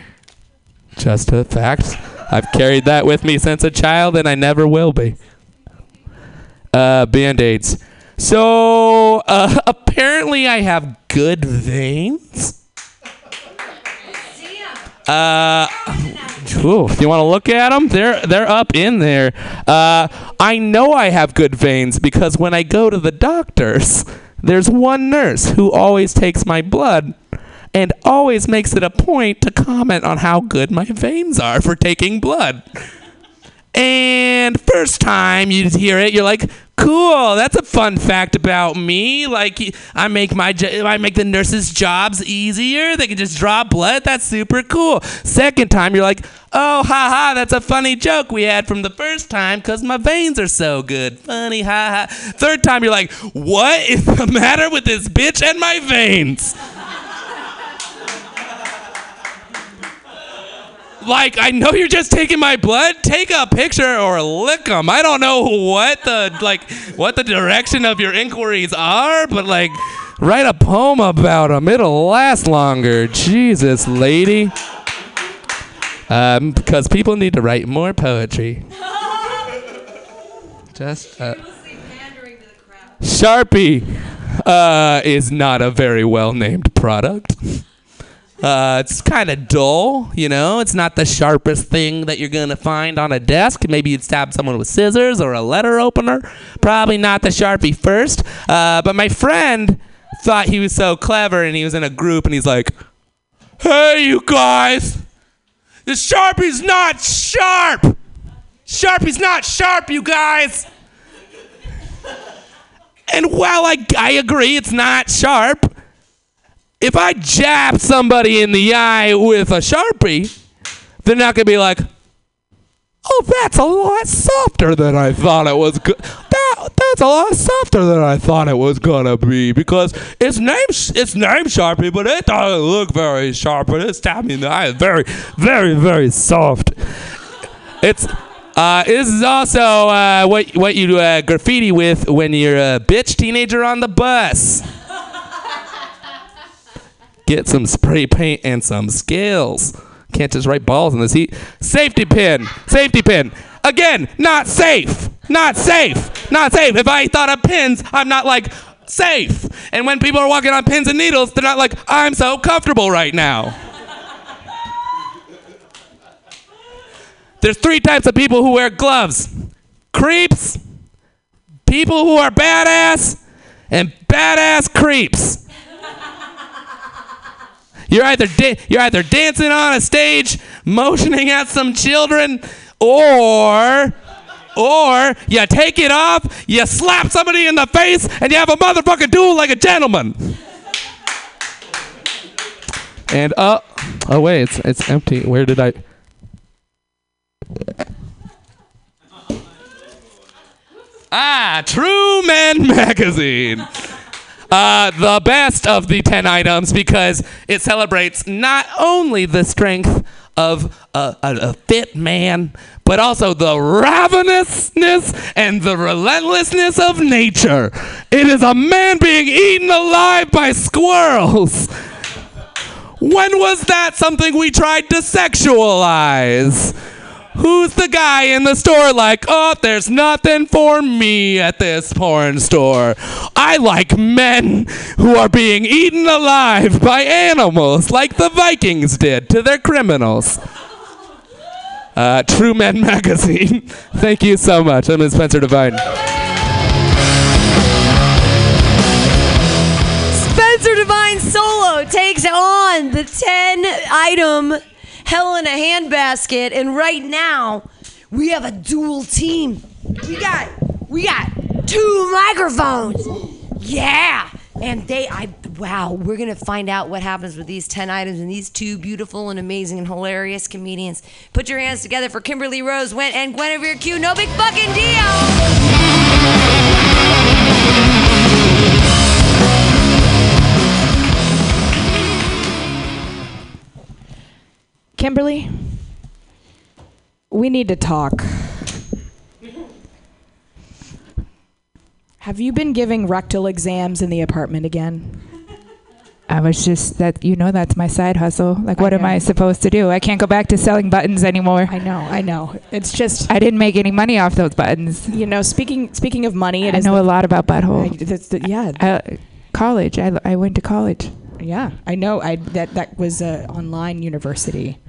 Just a fact. I've carried that with me since a child and I never will be. Uh, Band aids. So uh, apparently, I have good veins. Uh, ooh, you want to look at them? They're they're up in there. Uh, I know I have good veins because when I go to the doctors, there's one nurse who always takes my blood and always makes it a point to comment on how good my veins are for taking blood. And first time you hear it, you're like, "Cool, that's a fun fact about me." Like, I make my jo- I make the nurses' jobs easier. They can just draw blood. That's super cool. Second time, you're like, "Oh, haha, that's a funny joke we had from the first time because my veins are so good." Funny, haha. Third time, you're like, "What is the matter with this bitch and my veins?" Like I know you're just taking my blood. Take a picture or lick them. I don't know what the like what the direction of your inquiries are, but like write a poem about them. It'll last longer. Jesus, lady. Um, because people need to write more poetry. Just uh, Sharpie uh, is not a very well named product. Uh, it's kind of dull, you know. It's not the sharpest thing that you're gonna find on a desk. Maybe you'd stab someone with scissors or a letter opener. Probably not the sharpie first. Uh, but my friend thought he was so clever, and he was in a group, and he's like, "Hey, you guys, the sharpie's not sharp. Sharpie's not sharp, you guys." And while I, I agree it's not sharp, if I jab somebody in the eye with a sharpie, they're not gonna be like, "Oh, that's a lot softer than I thought it was." Go- that that's a lot softer than I thought it was gonna be because it's name it's name sharpie, but it doesn't look very sharp. But it's stabbed me in the eye. Very, very, very soft. It's uh, this is also uh, what what you do uh, graffiti with when you're a bitch teenager on the bus. Get some spray paint and some skills. Can't just write balls in this heat. Safety pin. Safety pin. Again, not safe. Not safe. Not safe. If I thought of pins, I'm not like safe. And when people are walking on pins and needles, they're not like, I'm so comfortable right now. There's three types of people who wear gloves creeps, people who are badass, and badass creeps. You're either da- you're either dancing on a stage, motioning at some children, or or you take it off, you slap somebody in the face, and you have a motherfucking duel like a gentleman. And uh oh wait, it's it's empty. Where did I? Ah, True Men Magazine. Uh, the best of the 10 items because it celebrates not only the strength of a, a, a fit man, but also the ravenousness and the relentlessness of nature. It is a man being eaten alive by squirrels. When was that something we tried to sexualize? Who's the guy in the store like, oh, there's nothing for me at this porn store? I like men who are being eaten alive by animals like the Vikings did to their criminals. Uh, True Men Magazine. Thank you so much. I'm Spencer Devine. Spencer Devine Solo takes on the 10 item Hell in a Handbasket. And right now, we have a dual team. We got we got two microphones. Yeah. And they I wow, we're gonna find out what happens with these 10 items and these two beautiful and amazing and hilarious comedians. Put your hands together for Kimberly Rose Went and Guinevere Q. No big fucking deal. Kimberly, we need to talk. Have you been giving rectal exams in the apartment again? I was just that you know that's my side hustle. Like, what I am. I supposed to do? I can't go back to selling buttons anymore. I know, I know. It's just I didn't make any money off those buttons. you know. Speaking speaking of money, it I know a lot about I, butthole. that's the, yeah, I, college. I, I went to college. Yeah. I know. I that that was a online university.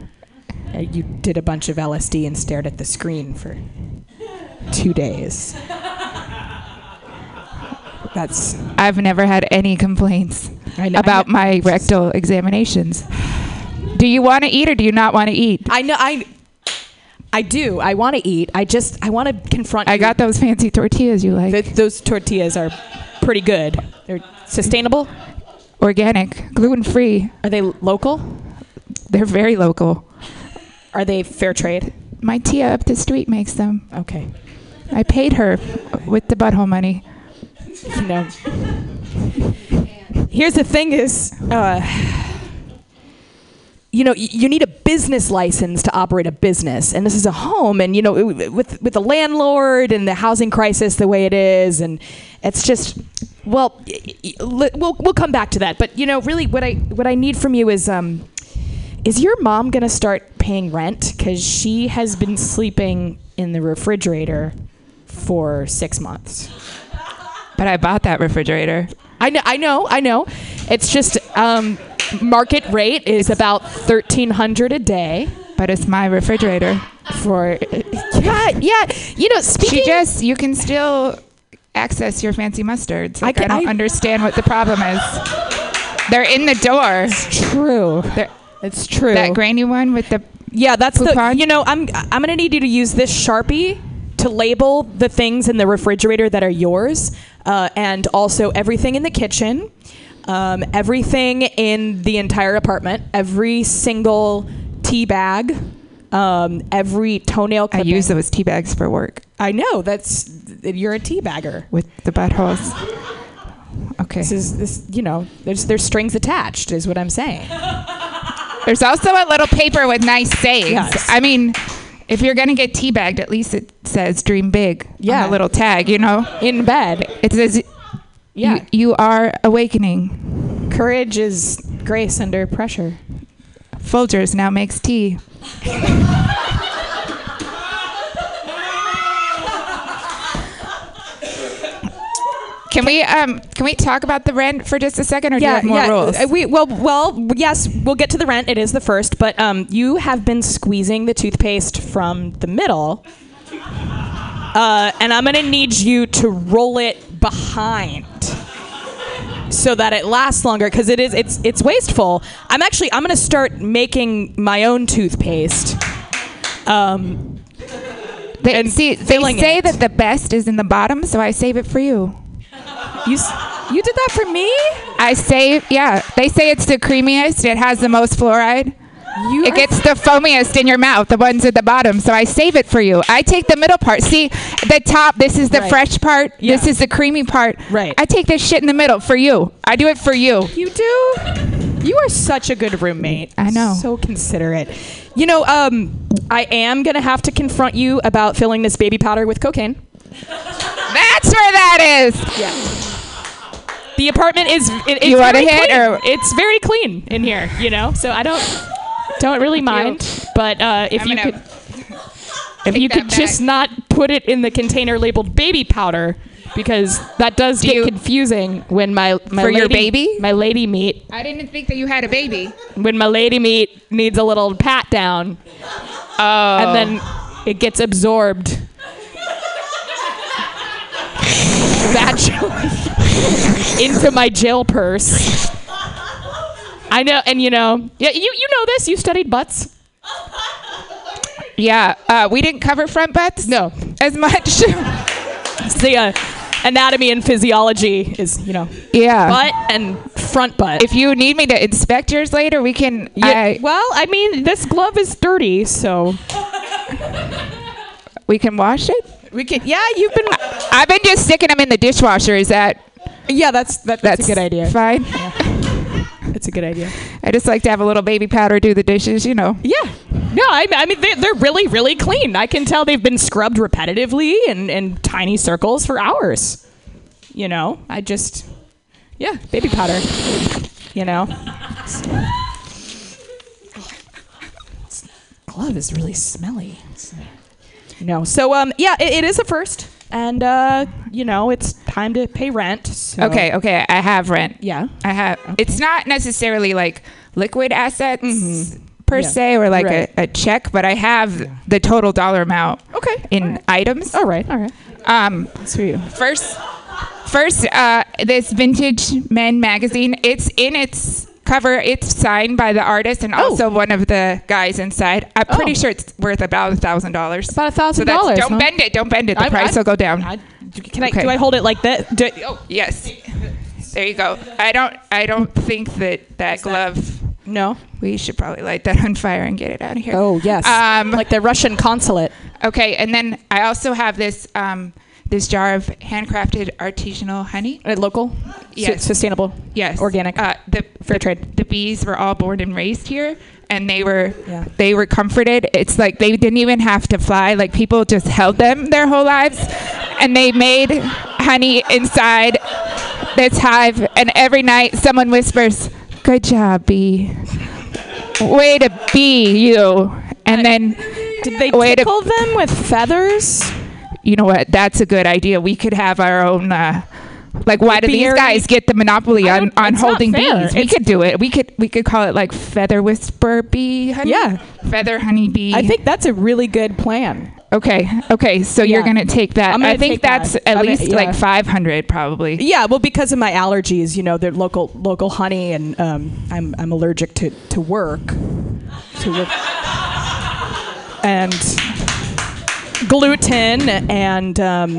Uh, you did a bunch of LSD and stared at the screen for two days. That's I've never had any complaints I know, about my rectal examinations. Do you want to eat or do you not want to eat? I know. I I do. I want to eat. I just I want to confront. I you. got those fancy tortillas you like. Th- those tortillas are pretty good. They're sustainable. Organic, gluten free. Are they local? They're very local. Are they fair trade? My tia up the street makes them. Okay. I paid her with the butthole money. Know. Here's the thing: is uh, you know you need a business license to operate a business, and this is a home, and you know with with the landlord and the housing crisis the way it is, and it's just well, y- y- li- we'll we'll come back to that. But you know, really, what I what I need from you is um, is your mom gonna start paying rent because she has been sleeping in the refrigerator for six months. But I bought that refrigerator. I know, I know, I know. It's just, um, market rate is about thirteen hundred a day But it's my refrigerator. for. Yeah, yeah. You know, speaking. She just, you can still access your fancy mustards. Like, I, can- don't I- understand what the problem is. They're in the door. It's true. They're, It's true. that grainy one with the. Yeah, that's the. Coupon? You know, I'm I'm gonna need you to use this sharpie to label the things in the refrigerator that are yours, uh, and also everything in the kitchen, um, everything in the entire apartment, every single tea bag, um, every toenail I use those tea bags for work I know that's you're a tea bagger. with the buttholes. Okay. This is this. You know, there's there's strings attached, is what I'm saying. There's also a little paper with nice sayings. Yes. I mean, if you're gonna get teabagged, at least it says "dream big" Yeah. on the little tag. You know, In bed. it says Yeah. you, you are awakening. Courage is grace under pressure. Folgers now makes tea. Can we um can we talk about the rent for just a second, or do you have more rules? Uh, We well, well, yes, we'll get to the rent. It is the first, but um, you have been squeezing the toothpaste from the middle, uh, and I'm gonna need you to roll it behind so that it lasts longer because it is it's it's wasteful. I'm actually I'm gonna start making my own toothpaste. Um, They, and see, they filling say it. that the best is in the bottom, so I save it for you. You you did that for me. I save, yeah. They say it's the creamiest. It has the most fluoride. You It gets the foamiest in your mouth, the ones at the bottom. So I save it for you. I take the middle part. See, the top, this is the Right. fresh part. This is the creamy part. Right. I take this shit in the middle for you. I do it for you. You do? You are such a good roommate. I know. So considerate. You know, um, I am gonna have to confront you about filling this baby powder with cocaine. That's where that is. Yeah. The apartment is. It, it's You want a very hit, clean. or- it's very clean in here. You know, so I don't don't really mind. But uh, if I'm you could, if you could just not put it in the container labeled baby powder. Because that does Do get you- confusing when my, my For your lady- baby? my lady meat I didn't think that you had a baby. when my lady meat needs a little pat down Oh. and then it gets absorbed vaginally into my jail purse. I know, and you know, yeah, you you know this. You studied butts. Yeah. Uh, we didn't cover front butts. No, As much. the uh, anatomy and physiology is you know yeah. butt and front butt. if you need me to inspect yours later, we can. yeah, I- well, I mean, this glove is dirty, so we can wash it. We can. Yeah, you've been. I've been just sticking them in the dishwasher. Is that Yeah, that's that, that's, that's a good idea. Fine. that's a good idea. I just like to have a little baby powder do the dishes. You know. Yeah. No, I, I mean, they're, they're really, really clean. I can tell they've been scrubbed repetitively in, in tiny circles for hours. You know, I just, yeah, baby powder. You know? Glove is really smelly. No. So, um, yeah, it, it is a first. And, uh, you know, it's time to pay rent. So. Okay. Okay. I have rent. Yeah. I have. It's not necessarily like liquid assets per Mm-hmm. Yeah. se or like Right. a, a check, but I have the total dollar amount Okay. in items. All right. All right. Um, That's for you. first, first, uh, this vintage men magazine. It's in its cover. It's signed by the artist and Oh. also one of the guys inside. I'm pretty Oh. sure it's worth about a thousand dollars. About a thousand dollars. don't huh? bend it. Don't bend it. The I- price I- will go down. I, can I? Okay. Do I hold it like that? Do, oh yes. There you go. I don't. I don't think that that glove. no. We should probably light that on fire and get it out of here. Oh yes. Um, like the Russian consulate. Okay, and then I also have this um, this jar of handcrafted artisanal honey. Uh, local. Yes. Su- sustainable. Yes, Organic. Uh, the Fair the, trade. The bees were all born and raised here, and they were Yeah. they were comforted. It's like they didn't even have to fly. Like people just held them their whole lives, and they made honey inside this hive. And every night, someone whispers, "Good job, bee. Way to be you." And then, Did they way to tickle them with feathers? You know what? That's a good idea. We could have our own uh, Like, why do these guys get the monopoly on, on holding bees? We It's- could do it. We could we could call it like feather whisper bee honey. Yeah. feather honey bee. I think that's a really good plan. Okay, okay. So you're gonna take that. Gonna I think take that. that's at gonna- least yeah. like 500 probably. Yeah, well, because of my allergies, you know, they're local local honey, and um, I'm I'm allergic to to work, to work, and gluten and um,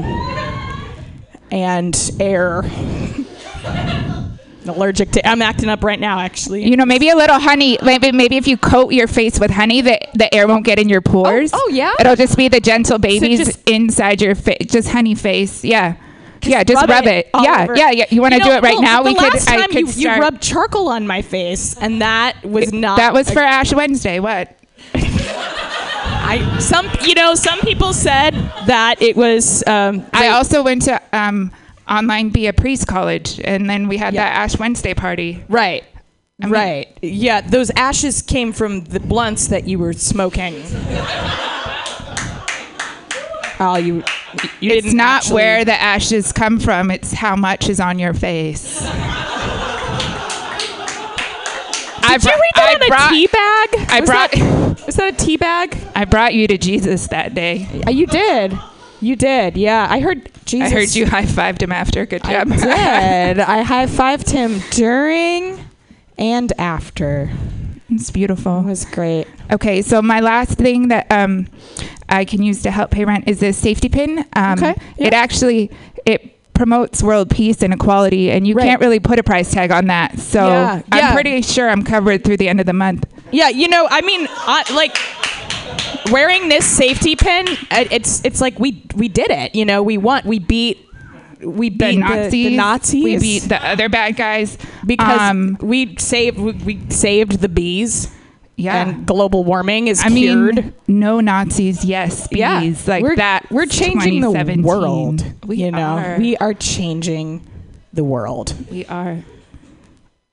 and air. allergic to. I'm acting up right now, actually. You know, maybe a little honey. Maybe maybe if you coat your face with honey, the the air won't get in your pores. oh, yeah? It'll just be the gentle babies just- inside your face. Just honey face. Yeah. yeah, just rub rub, it it. Yeah, over. yeah, yeah. You want to You do it right well, now? We could. I could you, you rubbed charcoal on my face, and that was not. that was a- for Ash Wednesday. What? I some you know some people said that it was. Um, I also went to um, online be a priest college, and then we had Yeah. that Ash Wednesday party. right. mean- right. Yeah, those ashes came from the blunts that you were smoking. Oh, you. you It's not actually- where the ashes come from; it's how much is on your face. Did you read that I on a tea bag? I was brought- That, was that a tea bag? I brought you to Jesus that day. Uh, you did. You did. Yeah, I heard Jesus. I heard you high fived him after. Good job. I did. I high fived him during and after. it's beautiful. It was great. Okay, so my last thing that um, I can use to help pay rent is this safety pin. Um, Okay. It actually it promotes world peace and equality, and you Right. can't really put a price tag on that. So Yeah, I'm yeah. pretty sure I'm covered through the end of the month. Yeah, you know, I mean, uh, like wearing this safety pin, it's it's like we we did it. You know, we won. We beat we beat The the Nazis, the, Nazis. We beat the other bad guys because Um, we saved we, we saved the bees. Yeah. And global warming is I cured. mean, no Nazis, yes, bees, yeah, like we're, that. We're changing the world. We you know, are. we are changing the world. We are.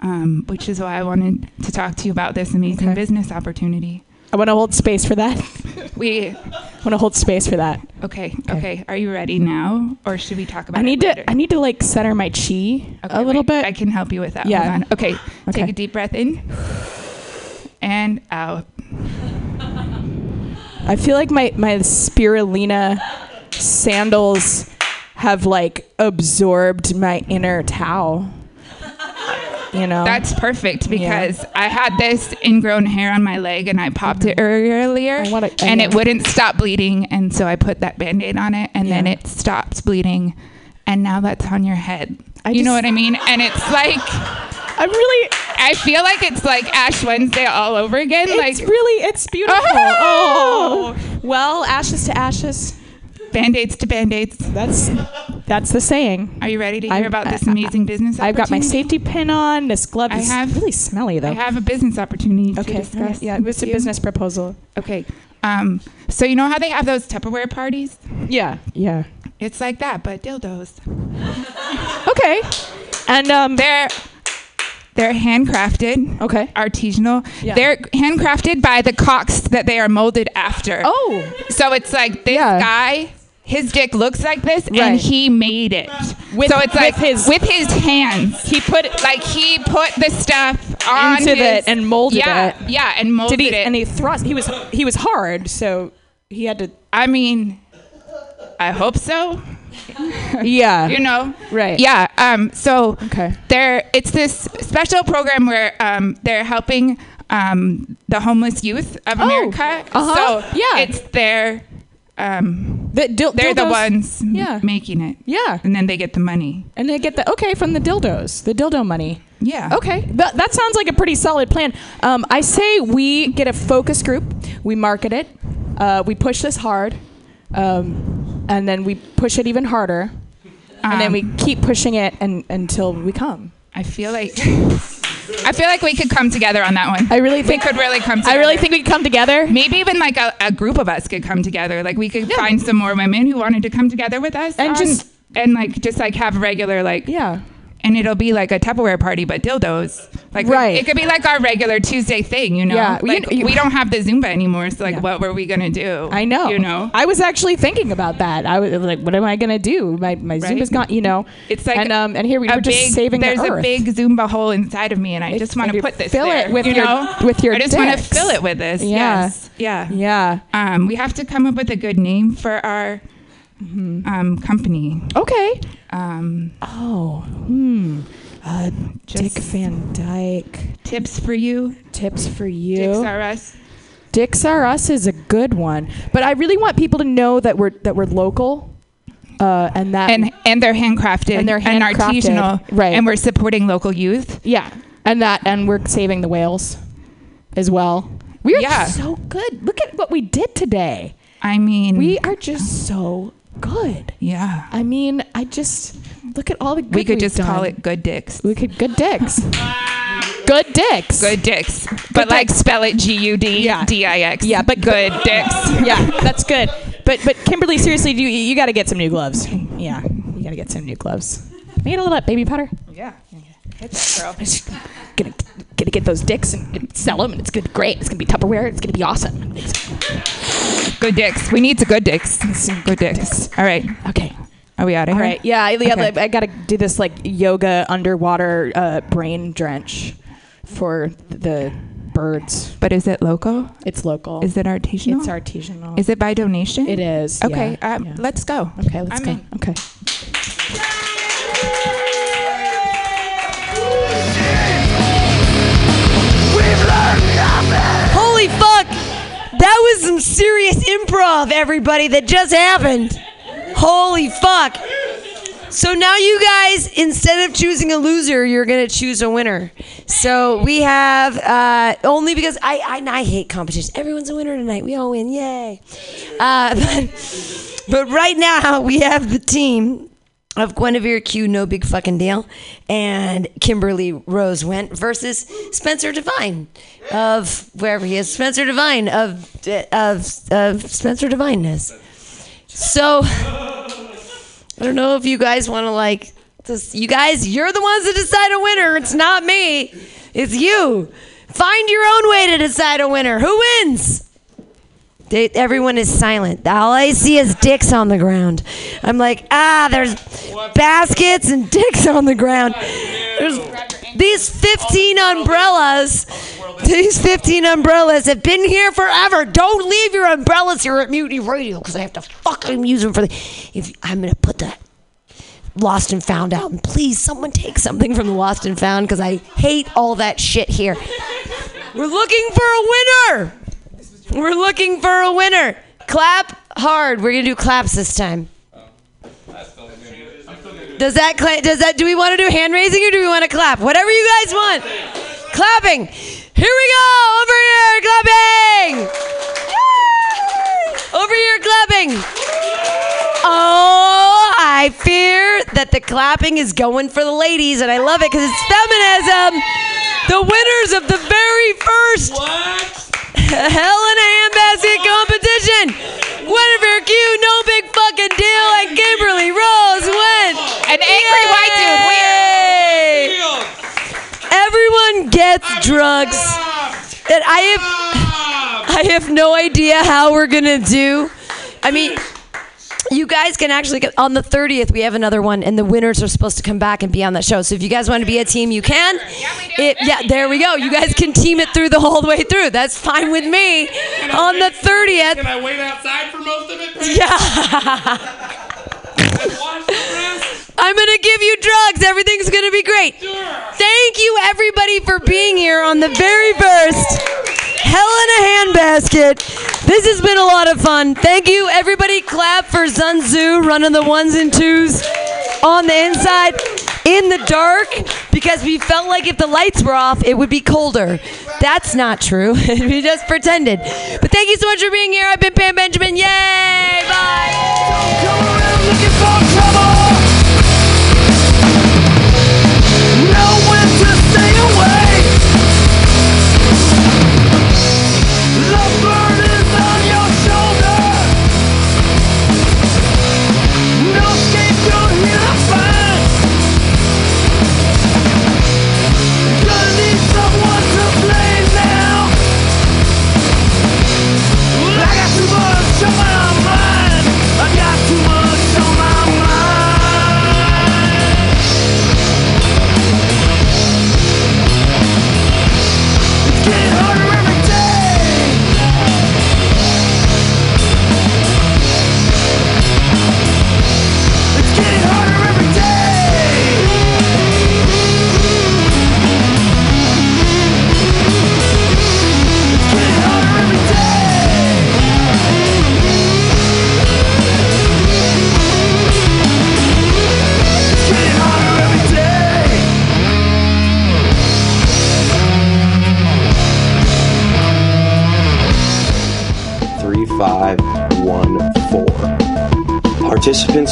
Um, which is why I wanted to talk to you about this amazing Okay. business opportunity. I want to hold space for that. We want to hold space for that. okay, okay. Are you ready now, or should we talk about? I need it later? to. I need to like center my chi Okay, a little wait, bit. I can help you with that. Yeah. Okay. Okay. Take a deep breath in and out. I feel like my my spirulina sandals have like absorbed my inner towel. You know. That's perfect because I had this ingrown hair on my leg and I popped it mm-hmm. earlier I wanna- I and it wouldn't stop bleeding. And so I put that band aid on it and then it stops bleeding. And now that's on your head. I you know what I mean? And it's like, I'm really. I feel like it's like Ash Wednesday all over again. It's like really. It's beautiful. Oh! Oh. Well, ashes to ashes. band aids to band aids. That's that's the saying. Are you ready to hear I've- about this I- amazing business I've got my safety pin on. This glove I is have- really smelly though. I have a business opportunity to okay. discuss. all right, Yeah, it's a business proposal. Okay. Um, so you know how they have those Tupperware parties? Yeah. Yeah. It's like that, but dildos. Okay. And um. They're they're handcrafted, Okay. artisanal. Yeah. They're handcrafted by the cocks that they are molded after. Oh. So it's like this Yeah. guy, his dick looks like this, Right. and he made it. With- so it's like with his- with his hands. He put Like he put the stuff on Into his, and molded yeah, it. Yeah, and molded Did he? it. And he thrust. He was he was hard, so he had to. I mean, I hope so. Yeah. You know, Right. Yeah. Um. So Okay. they're it's this special program where um they're helping um the homeless youth of America. uh-huh, So yeah. it's their um The dil- they're the dildos- ones m- Yeah. making it. Yeah. And then they get the money. And they get the okay from the dildos, the dildo money. Yeah. Okay, that, that sounds like a pretty solid plan. Um, I say we get a focus group, we market it, uh, we push this hard, um, and then we push it even harder, and then Um, we keep pushing it and, until we come. I feel like I feel like we could come together on that one. I really think we could really come together. I really think we can come together. Maybe even like a, a group of us could come together. Like we could find some more women who wanted to come together with us And on- just- and like just like have regular like Yeah. And it'll be like a Tupperware party, but dildos. Like Right. it could be like our regular Tuesday thing, you know. Yeah, like you- we don't have the Zumba anymore, so like Yeah. what were we gonna do? I know. You know. I was actually thinking about that. I was like, what am I gonna do? My my Right? Zumba's gone. You know. It's like and um and here we a were just big- saving There's the a big Zumba hole inside of me, and I It's- just want to put this fill there, it with you your- know? with your I just want to fill it with this. Yeah. Yes. Yeah. yeah. Um, we have to come up with a good name for our Mm-hmm. um, company. Okay. Um, Oh. Hmm. Uh, Dick Van Dyke. tips for you. Tips for you. Dicks are us. Dicks Are Us is a good one, but I really want people to know that we're that we're local, uh, and that and and they're handcrafted And they're and handcrafted, artisanal, right. And we're supporting local youth. yeah, and that and we're saving the whales as well. We are Yeah. so good. Look at what we did today. I mean, We are just so good. yeah, I mean, I just look at all the good we could just call it good dicks. We could good dicks. good dicks. Good dicks, but like spell it G U D Yeah. D I X. Yeah, but- good dicks. yeah, that's good. But but Kimberly, seriously, you you got to get some new gloves. Yeah, you got to get some new gloves. Can I get a little bit, baby powder? Yeah, hit that girl. gonna gonna get those dicks and, and sell them, and it's gonna be great. It's gonna be Tupperware. It's gonna be awesome. It's- Good dicks. We need some good dicks. Good dicks. All right. okay. Are we out of All here? right. Yeah. I, yeah. Okay. I gotta do this like yoga underwater uh, brain drench for the birds. But is it local? It's local. Is it artisanal? It's artisanal. Is it by donation? It is. Okay. yeah, um, yeah. Let's go. Okay. Let's I'm go. in. Okay. That was some serious improv, everybody, that just happened. Holy fuck. So now you guys, instead of choosing a loser, you're gonna choose a winner. So we have uh, only because I, I I hate competition. Everyone's a winner tonight. We all win, yay! Uh, but, but right now we have the team of Guinevere Q, no big fucking deal, and Kimberly Rose Went versus Spencer Devine of wherever he is, Spencer Devine of of of Spencer Divineness. So I don't know if you guys want to like, just, you guys, you're the ones that decide a winner. It's not me. It's you. Find your own way to decide a winner. Who wins? They, everyone is silent. All I see is dicks on the ground. I'm like, ah, there's baskets and dicks on the ground. There's these 15 umbrellas. These 15 umbrellas have been here forever. Don't leave your umbrellas here at Mutiny Radio because I have to fucking use them for the. If I'm gonna put the Lost and Found out, and please someone take something from the Lost and Found because I hate all that shit here. We're looking for a winner. We're looking for a winner. Clap hard. We're gonna do claps this time. Does that cla- does that do we want to do hand raising or do we want to clap? Whatever you guys want. Clapping. Here we go. Over here clapping. Over here clapping. Oh, I fear that the clapping is going for the ladies, and I love it because it's feminism. The winners of the very first Hell in a Handbasket competition. Guinevere Q, no big fucking deal, and Kimberly Rose Went. An angry white dude. Yay! Everyone gets drugs. And I have I have no idea how we're gonna do. I mean you guys can actually get on the 30th we have another one and the winners are supposed to come back and be on that show. So if you guys want to be a team you can. It, yeah there we go. You guys can team it through the whole way through. That's fine with me. On the 30th Can I wait outside for most of it? yeah. I'm gonna give you drugs. Everything's gonna be great. Thank you, everybody, for being here on the very first Hell in a Handbasket. This has been a lot of fun. Thank you, everybody. Clap for Sun Tzu running the ones and twos on the inside in the dark because we felt like if the lights were off, it would be colder. That's not true. we just pretended. But thank you so much for being here. I've been Pam Benjamin. Yay! Bye.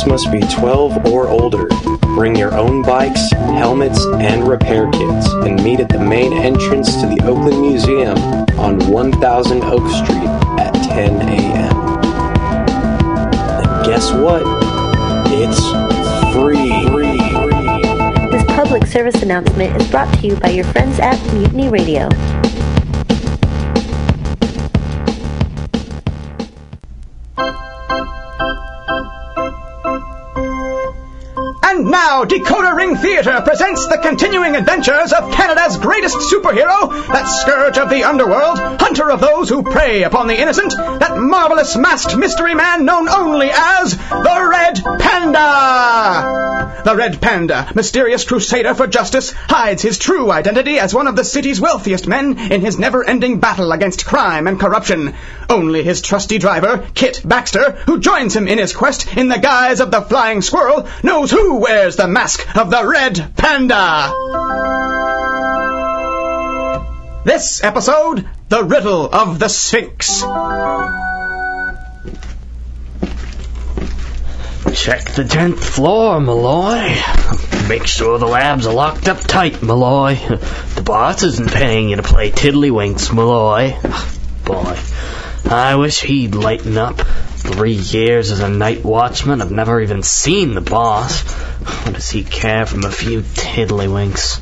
Participants must be 12 or older. Bring your own bikes, helmets, and repair kits and meet at the main entrance to the Oakland Museum on 1000 Oak Street at 10 a.m. And guess what? It's free. This public service announcement is brought to you by your friends at Mutiny Radio. Theatre presents the continuing adventures of Canada's greatest superhero, that scourge of the underworld, hunter of those who prey upon the innocent, that marvelous masked mystery man known only as the Red Panda! The Red Panda, mysterious crusader for justice, hides his true identity as one of the city's wealthiest men in his never-ending battle against crime and corruption. Only his trusty driver, Kit Baxter, who joins him in his quest in the guise of the Flying Squirrel, knows who wears the mask of the Red Panda. This episode, The Riddle of the Sphinx. Check the tenth floor, Malloy. Make sure the labs are locked up tight, Malloy. The boss isn't paying you to play tiddlywinks, Malloy. Boy, I wish he'd lighten up. Three years as a night watchman, I've never even seen the boss. What does he care from a few tiddlywinks?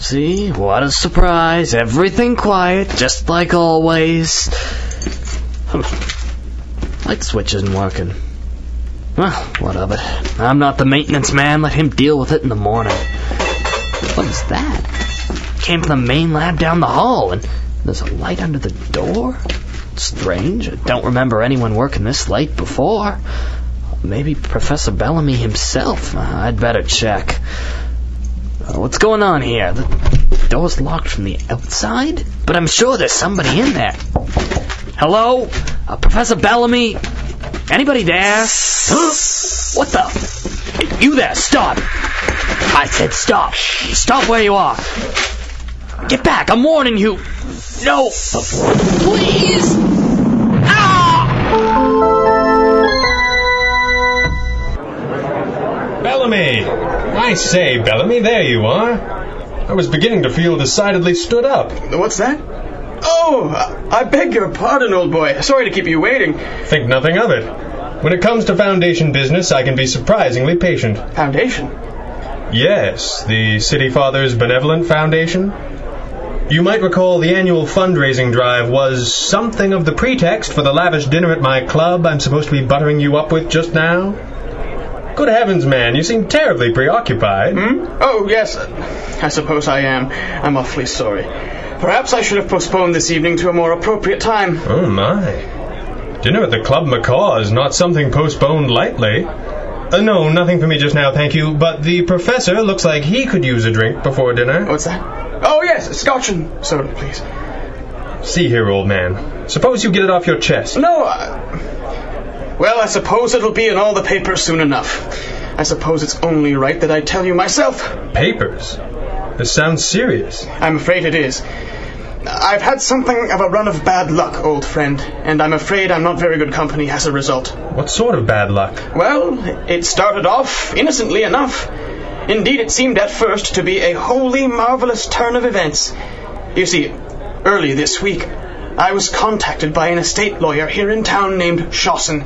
See, what a surprise. Everything quiet, just like always. Hmm. Light switch isn't working. Well, what of it? I'm not the maintenance man. Let him deal with it in the morning. What is that? Came from the main lab down the hall, and there's a light under the door? Strange. I don't remember anyone working this late before. Maybe Professor Bellamy himself. I'd better check. Uh, what's going on here? The door's locked from the outside? But I'm sure there's somebody in there. Hello? Uh, Professor Bellamy? Anybody there? What the? You there, stop! I said stop! Stop where you are! Get back, I'm warning you! No! Please! Ah! Bellamy! I say, Bellamy, there you are. I was beginning to feel decidedly stood up. What's that? Oh, I beg your pardon, old boy. Sorry to keep you waiting. Think nothing of it. When it comes to foundation business, I can be surprisingly patient. Foundation? Yes, the City Fathers Benevolent Foundation. You might recall the annual fundraising drive was something of the pretext for the lavish dinner at my club I'm supposed to be buttering you up with just now. Good heavens, man, you seem terribly preoccupied. Hmm? Oh, yes. I suppose I am. I'm awfully sorry. Perhaps I should have postponed this evening to a more appropriate time. Oh, my. Dinner at the Club Macaw is not something postponed lightly. Uh, no, nothing for me just now, thank you. But the professor looks like he could use a drink before dinner. What's that? Oh, yes, scotch and soda, please. See here, old man. Suppose you get it off your chest. No, I... Well, I suppose it'll be in all the papers soon enough. I suppose it's only right that I tell you myself. Papers? This sounds serious. I'm afraid it is. I've had something of a run of bad luck, old friend, and I'm afraid I'm not very good company as a result. What sort of bad luck? Well, it started off innocently enough. Indeed, it seemed at first to be a wholly marvelous turn of events. You see, early this week, I was contacted by an estate lawyer here in town named Shawson.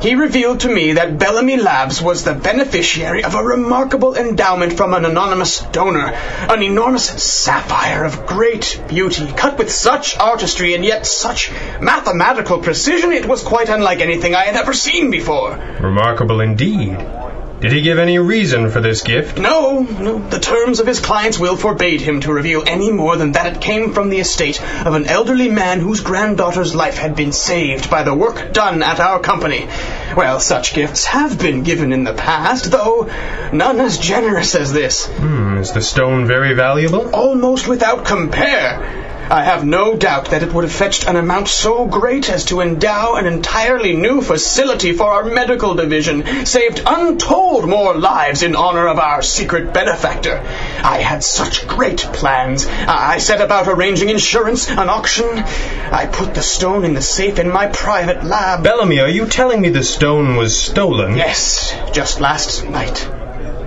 He revealed to me that Bellamy Labs was the beneficiary of a remarkable endowment from an anonymous donor, an enormous sapphire of great beauty, cut with such artistry and yet such mathematical precision it was quite unlike anything I had ever seen before. Remarkable indeed. Did he give any reason for this gift? No, no. The terms of his client's will forbade him to reveal any more than that it came from the estate of an elderly man whose granddaughter's life had been saved by the work done at our company. Well, such gifts have been given in the past, though none as generous as this. Hmm, is the stone very valuable? Almost without compare. I have no doubt that it would have fetched an amount so great as to endow an entirely new facility for our medical division, saved untold more lives in honor of our secret benefactor. I had such great plans. I set about arranging insurance, an auction. I put the stone in the safe in my private lab. Bellamy, are you telling me the stone was stolen? Yes, just last night.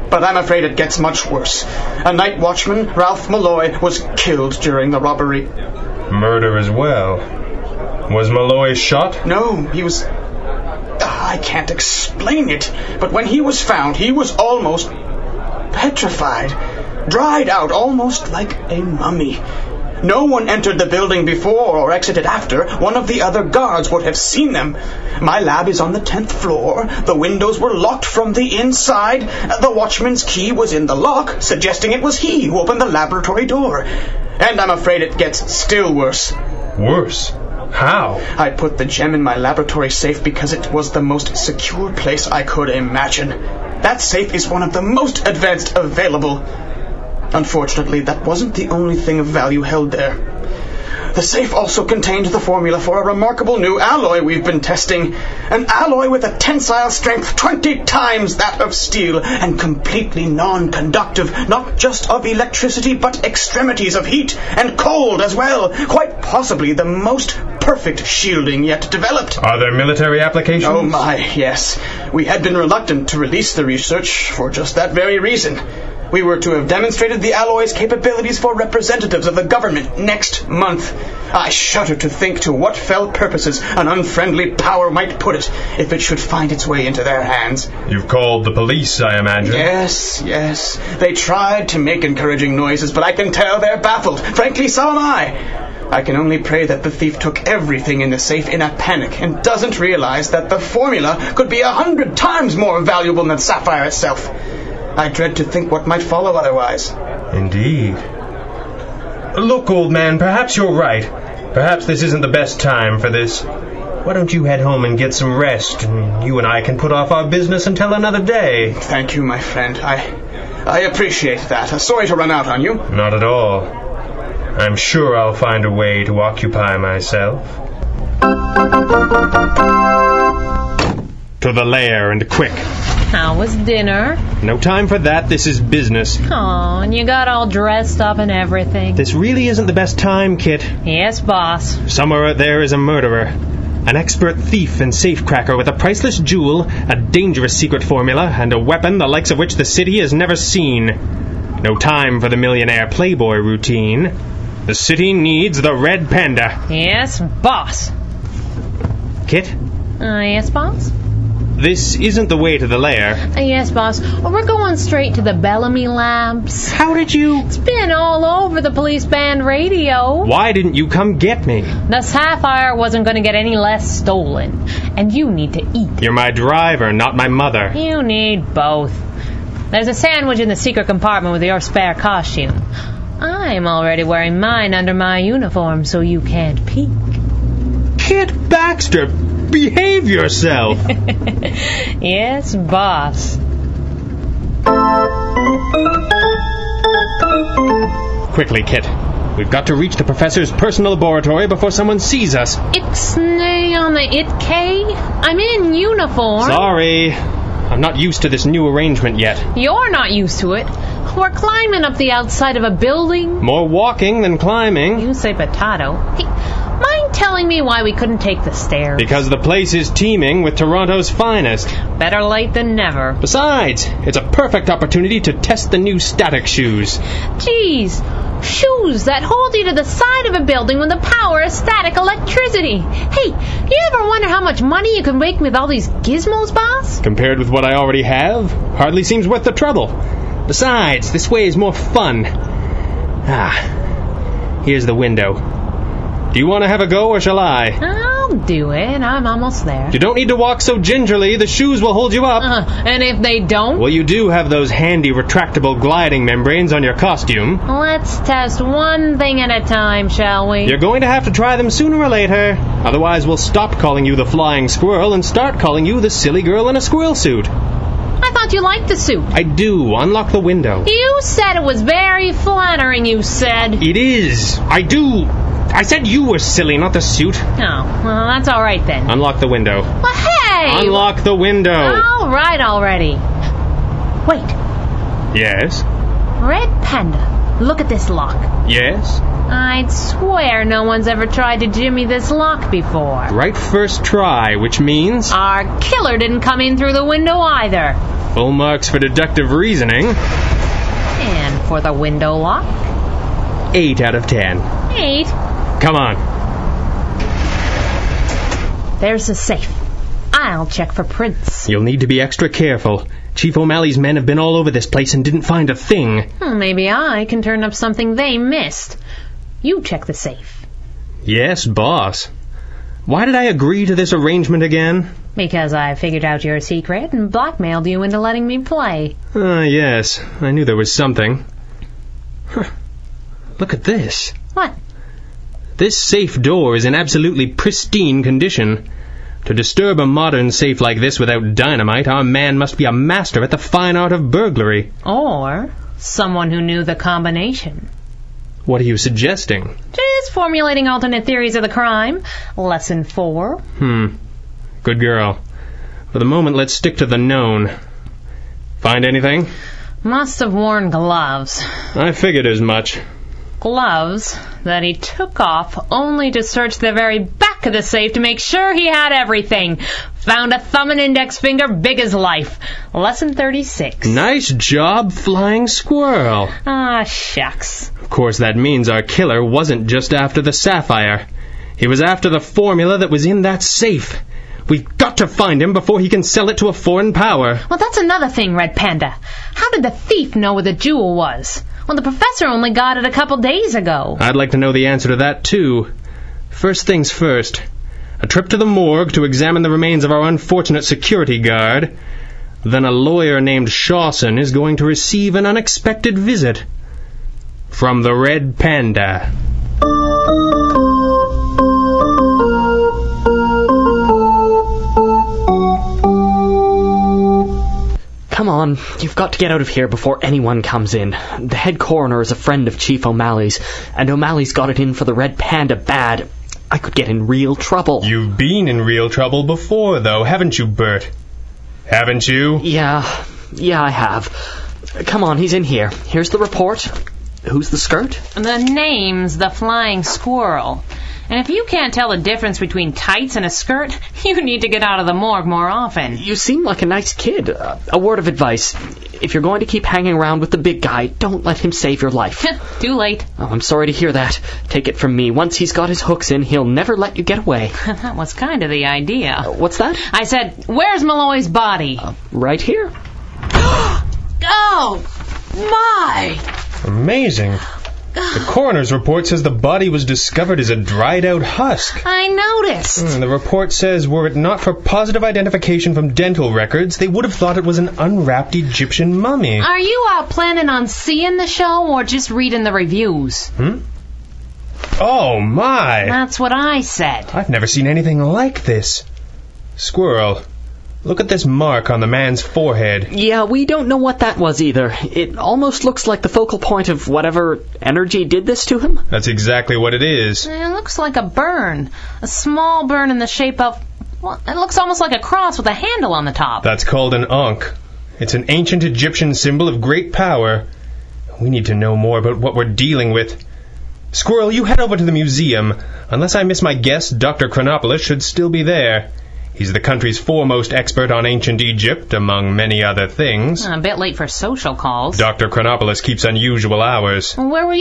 But I'm afraid it gets much worse. A night watchman, Ralph Malloy, was killed during the robbery. Murder as well. Was Malloy shot? No, he was. Ah, I can't explain it, but when he was found, he was almost petrified, dried out almost like a mummy. No one entered the building before or exited after. One of the other guards would have seen them. My lab is on the 10th floor. The windows were locked from the inside. The watchman's key was in the lock, suggesting it was he who opened the laboratory door. And I'm afraid it gets still worse. Worse? How? I put the gem in my laboratory safe because it was the most secure place I could imagine. That safe is one of the most advanced available. Unfortunately, that wasn't the only thing of value held there. The safe also contained the formula for a remarkable new alloy we've been testing. An alloy with a tensile strength 20 times that of steel and completely non-conductive, not just of electricity, but extremities of heat and cold as well. Quite possibly the most perfect shielding yet developed. Are there military applications? Oh my, yes. We had been reluctant to release the research for just that very reason. We were to have demonstrated the alloy's capabilities for representatives of the government next month. I shudder to think to what fell purposes an unfriendly power might put it if it should find its way into their hands. You've called the police, I imagine. Yes, yes. They tried to make encouraging noises, but I can tell they're baffled. Frankly, so am I. I can only pray that the thief took everything in the safe in a panic and doesn't realize that the formula could be a hundred times more valuable than sapphire itself. I dread to think what might follow otherwise. Indeed. Look, old man, perhaps you're right. Perhaps this isn't the best time for this. Why don't you head home and get some rest, and you and I can put off our business until another day. Thank you, my friend. I I appreciate that. Sorry to run out on you. Not at all. I'm sure I'll find a way to occupy myself. To the lair and quick. How was dinner? No time for that. This is business. Oh, and you got all dressed up and everything. This really isn't the best time, Kit. Yes, boss. Somewhere out there is a murderer. An expert thief and safecracker with a priceless jewel, a dangerous secret formula, and a weapon the likes of which the city has never seen. No time for the millionaire playboy routine. The city needs the red panda. Yes, boss. Kit, Uh, yes, boss. This isn't the way to the lair. Yes, boss. We're going straight to the Bellamy Labs. How did you? It's been all over the police band radio. Why didn't you come get me? The sapphire wasn't going to get any less stolen. And you need to eat. You're my driver, not my mother. You need both. There's a sandwich in the secret compartment with your spare costume. I'm already wearing mine under my uniform, so you can't peek. Kit Baxter, behave yourself. yes, boss. Quickly, Kit. We've got to reach the professor's personal laboratory before someone sees us. Ixnay on the itk? I'm in uniform. Sorry. I'm not used to this new arrangement yet. You're not used to it. We're climbing up the outside of a building. More walking than climbing. You say potato. Hey, mind telling me why we couldn't take the stairs? Because the place is teeming with Toronto's finest. Better late than never. Besides, it's a perfect opportunity to test the new static shoes. Geez, shoes that hold you to the side of a building with the power of static electricity. Hey, you ever wonder how much money you can make with all these gizmos, boss? Compared with what I already have, hardly seems worth the trouble. Besides, this way is more fun. Ah, here's the window. Do you want to have a go or shall I? I'll do it. I'm almost there. You don't need to walk so gingerly. The shoes will hold you up. Uh, and if they don't? Well, you do have those handy retractable gliding membranes on your costume. Let's test one thing at a time, shall we? You're going to have to try them sooner or later. Otherwise, we'll stop calling you the flying squirrel and start calling you the silly girl in a squirrel suit. I thought you liked the suit. I do. Unlock the window. You said it was very flattering, you said. It is. I do. I said you were silly, not the suit. Oh, well, that's all right then. Unlock the window. Well, hey! Unlock the window. All right already. Wait, Yes. red panda. look at this lock. Yes? I'd swear no one's ever tried to jimmy this lock before. Right first try, which means Our killer didn't come in through the window either. full marks for deductive reasoning. And for the window lock, 8 out of 10. Come on. There's the safe. I'll check for prints. You'll need to be extra careful. Chief O'Malley's men have been all over this place and didn't find a thing. Hmm, maybe I can turn up something they missed. You check the safe. Yes, boss. Why did I agree to this arrangement again? Because I figured out your secret and blackmailed you into letting me play. Ah, yes. I knew there was something. Huh. Look at this. What? This safe door is in absolutely pristine condition. To disturb a modern safe like this without dynamite, our man must be a master at the fine art of burglary. Or someone who knew the combination. What are you suggesting? Just formulating alternate theories of the crime. Lesson four. Hmm. Good girl. For the moment, let's stick to the known. Find anything? Must have worn gloves. I figured as much. Gloves that he took off only to search the very back of the safe to make sure he had everything. Found a thumb and index finger big as life. Lesson 36. Nice job, flying squirrel. Ah, shucks. Of course, that means our killer wasn't just after the sapphire. He was after the formula that was in that safe. We've got to find him before he can sell it to a foreign power. Well, that's another thing, Red Panda. How did the thief know where the jewel was? Well, the professor only got it a couple days ago. I'd like to know the answer to that, too. First things first. A trip to the morgue to examine the remains of our unfortunate security guard. Then a lawyer named Shawson is going to receive an unexpected visit. From the Red Panda. Come on, you've got to get out of here before anyone comes in. The head coroner is a friend of Chief O'Malley's, and O'Malley's got it in for the Red Panda bad. I could get in real trouble. You've been in real trouble before, though, haven't you, Bert? Haven't you? Yeah, yeah, I have. Come on, he's in here. Here's the report. Who's the skirt? The name's the Flying Squirrel. And if you can't tell the difference between tights and a skirt, you need to get out of the morgue more often. You seem like a nice kid. Uh, a word of advice. If you're going to keep hanging around with the big guy, don't let him save your life. Too late. Oh, I'm sorry to hear that. Take it from me. Once he's got his hooks in, he'll never let you get away. that was kind of the idea. Uh, what's that? I said, where's Malloy's body? Right here. oh, my! Amazing. The coroner's report says the body was discovered as a dried out husk. I noticed. Hmm, the report says were it not for positive identification from dental records, they would have thought it was an unwrapped Egyptian mummy. Are you uh, planning on seeing the show or just reading the reviews? Hmm? Oh my! That's what I said. I've never seen anything like this. Squirrel, look at this mark on the man's forehead. Yeah, we don't know what that was either. It almost looks like the focal point of whatever energy did this to him. That's exactly what it is. It looks like a burn. A small burn in the shape of. Well, it looks almost like a cross with a handle on the top. That's called an ankh. It's an ancient Egyptian symbol of great power. We need to know more about what we're dealing with. Squirrel, you head over to the museum. Unless I miss my guess, Dr. Chronopolis should still be there. He's the country's foremost expert on ancient Egypt, among many other things. A bit late for social calls. Dr. Chronopolis keeps unusual hours. Where were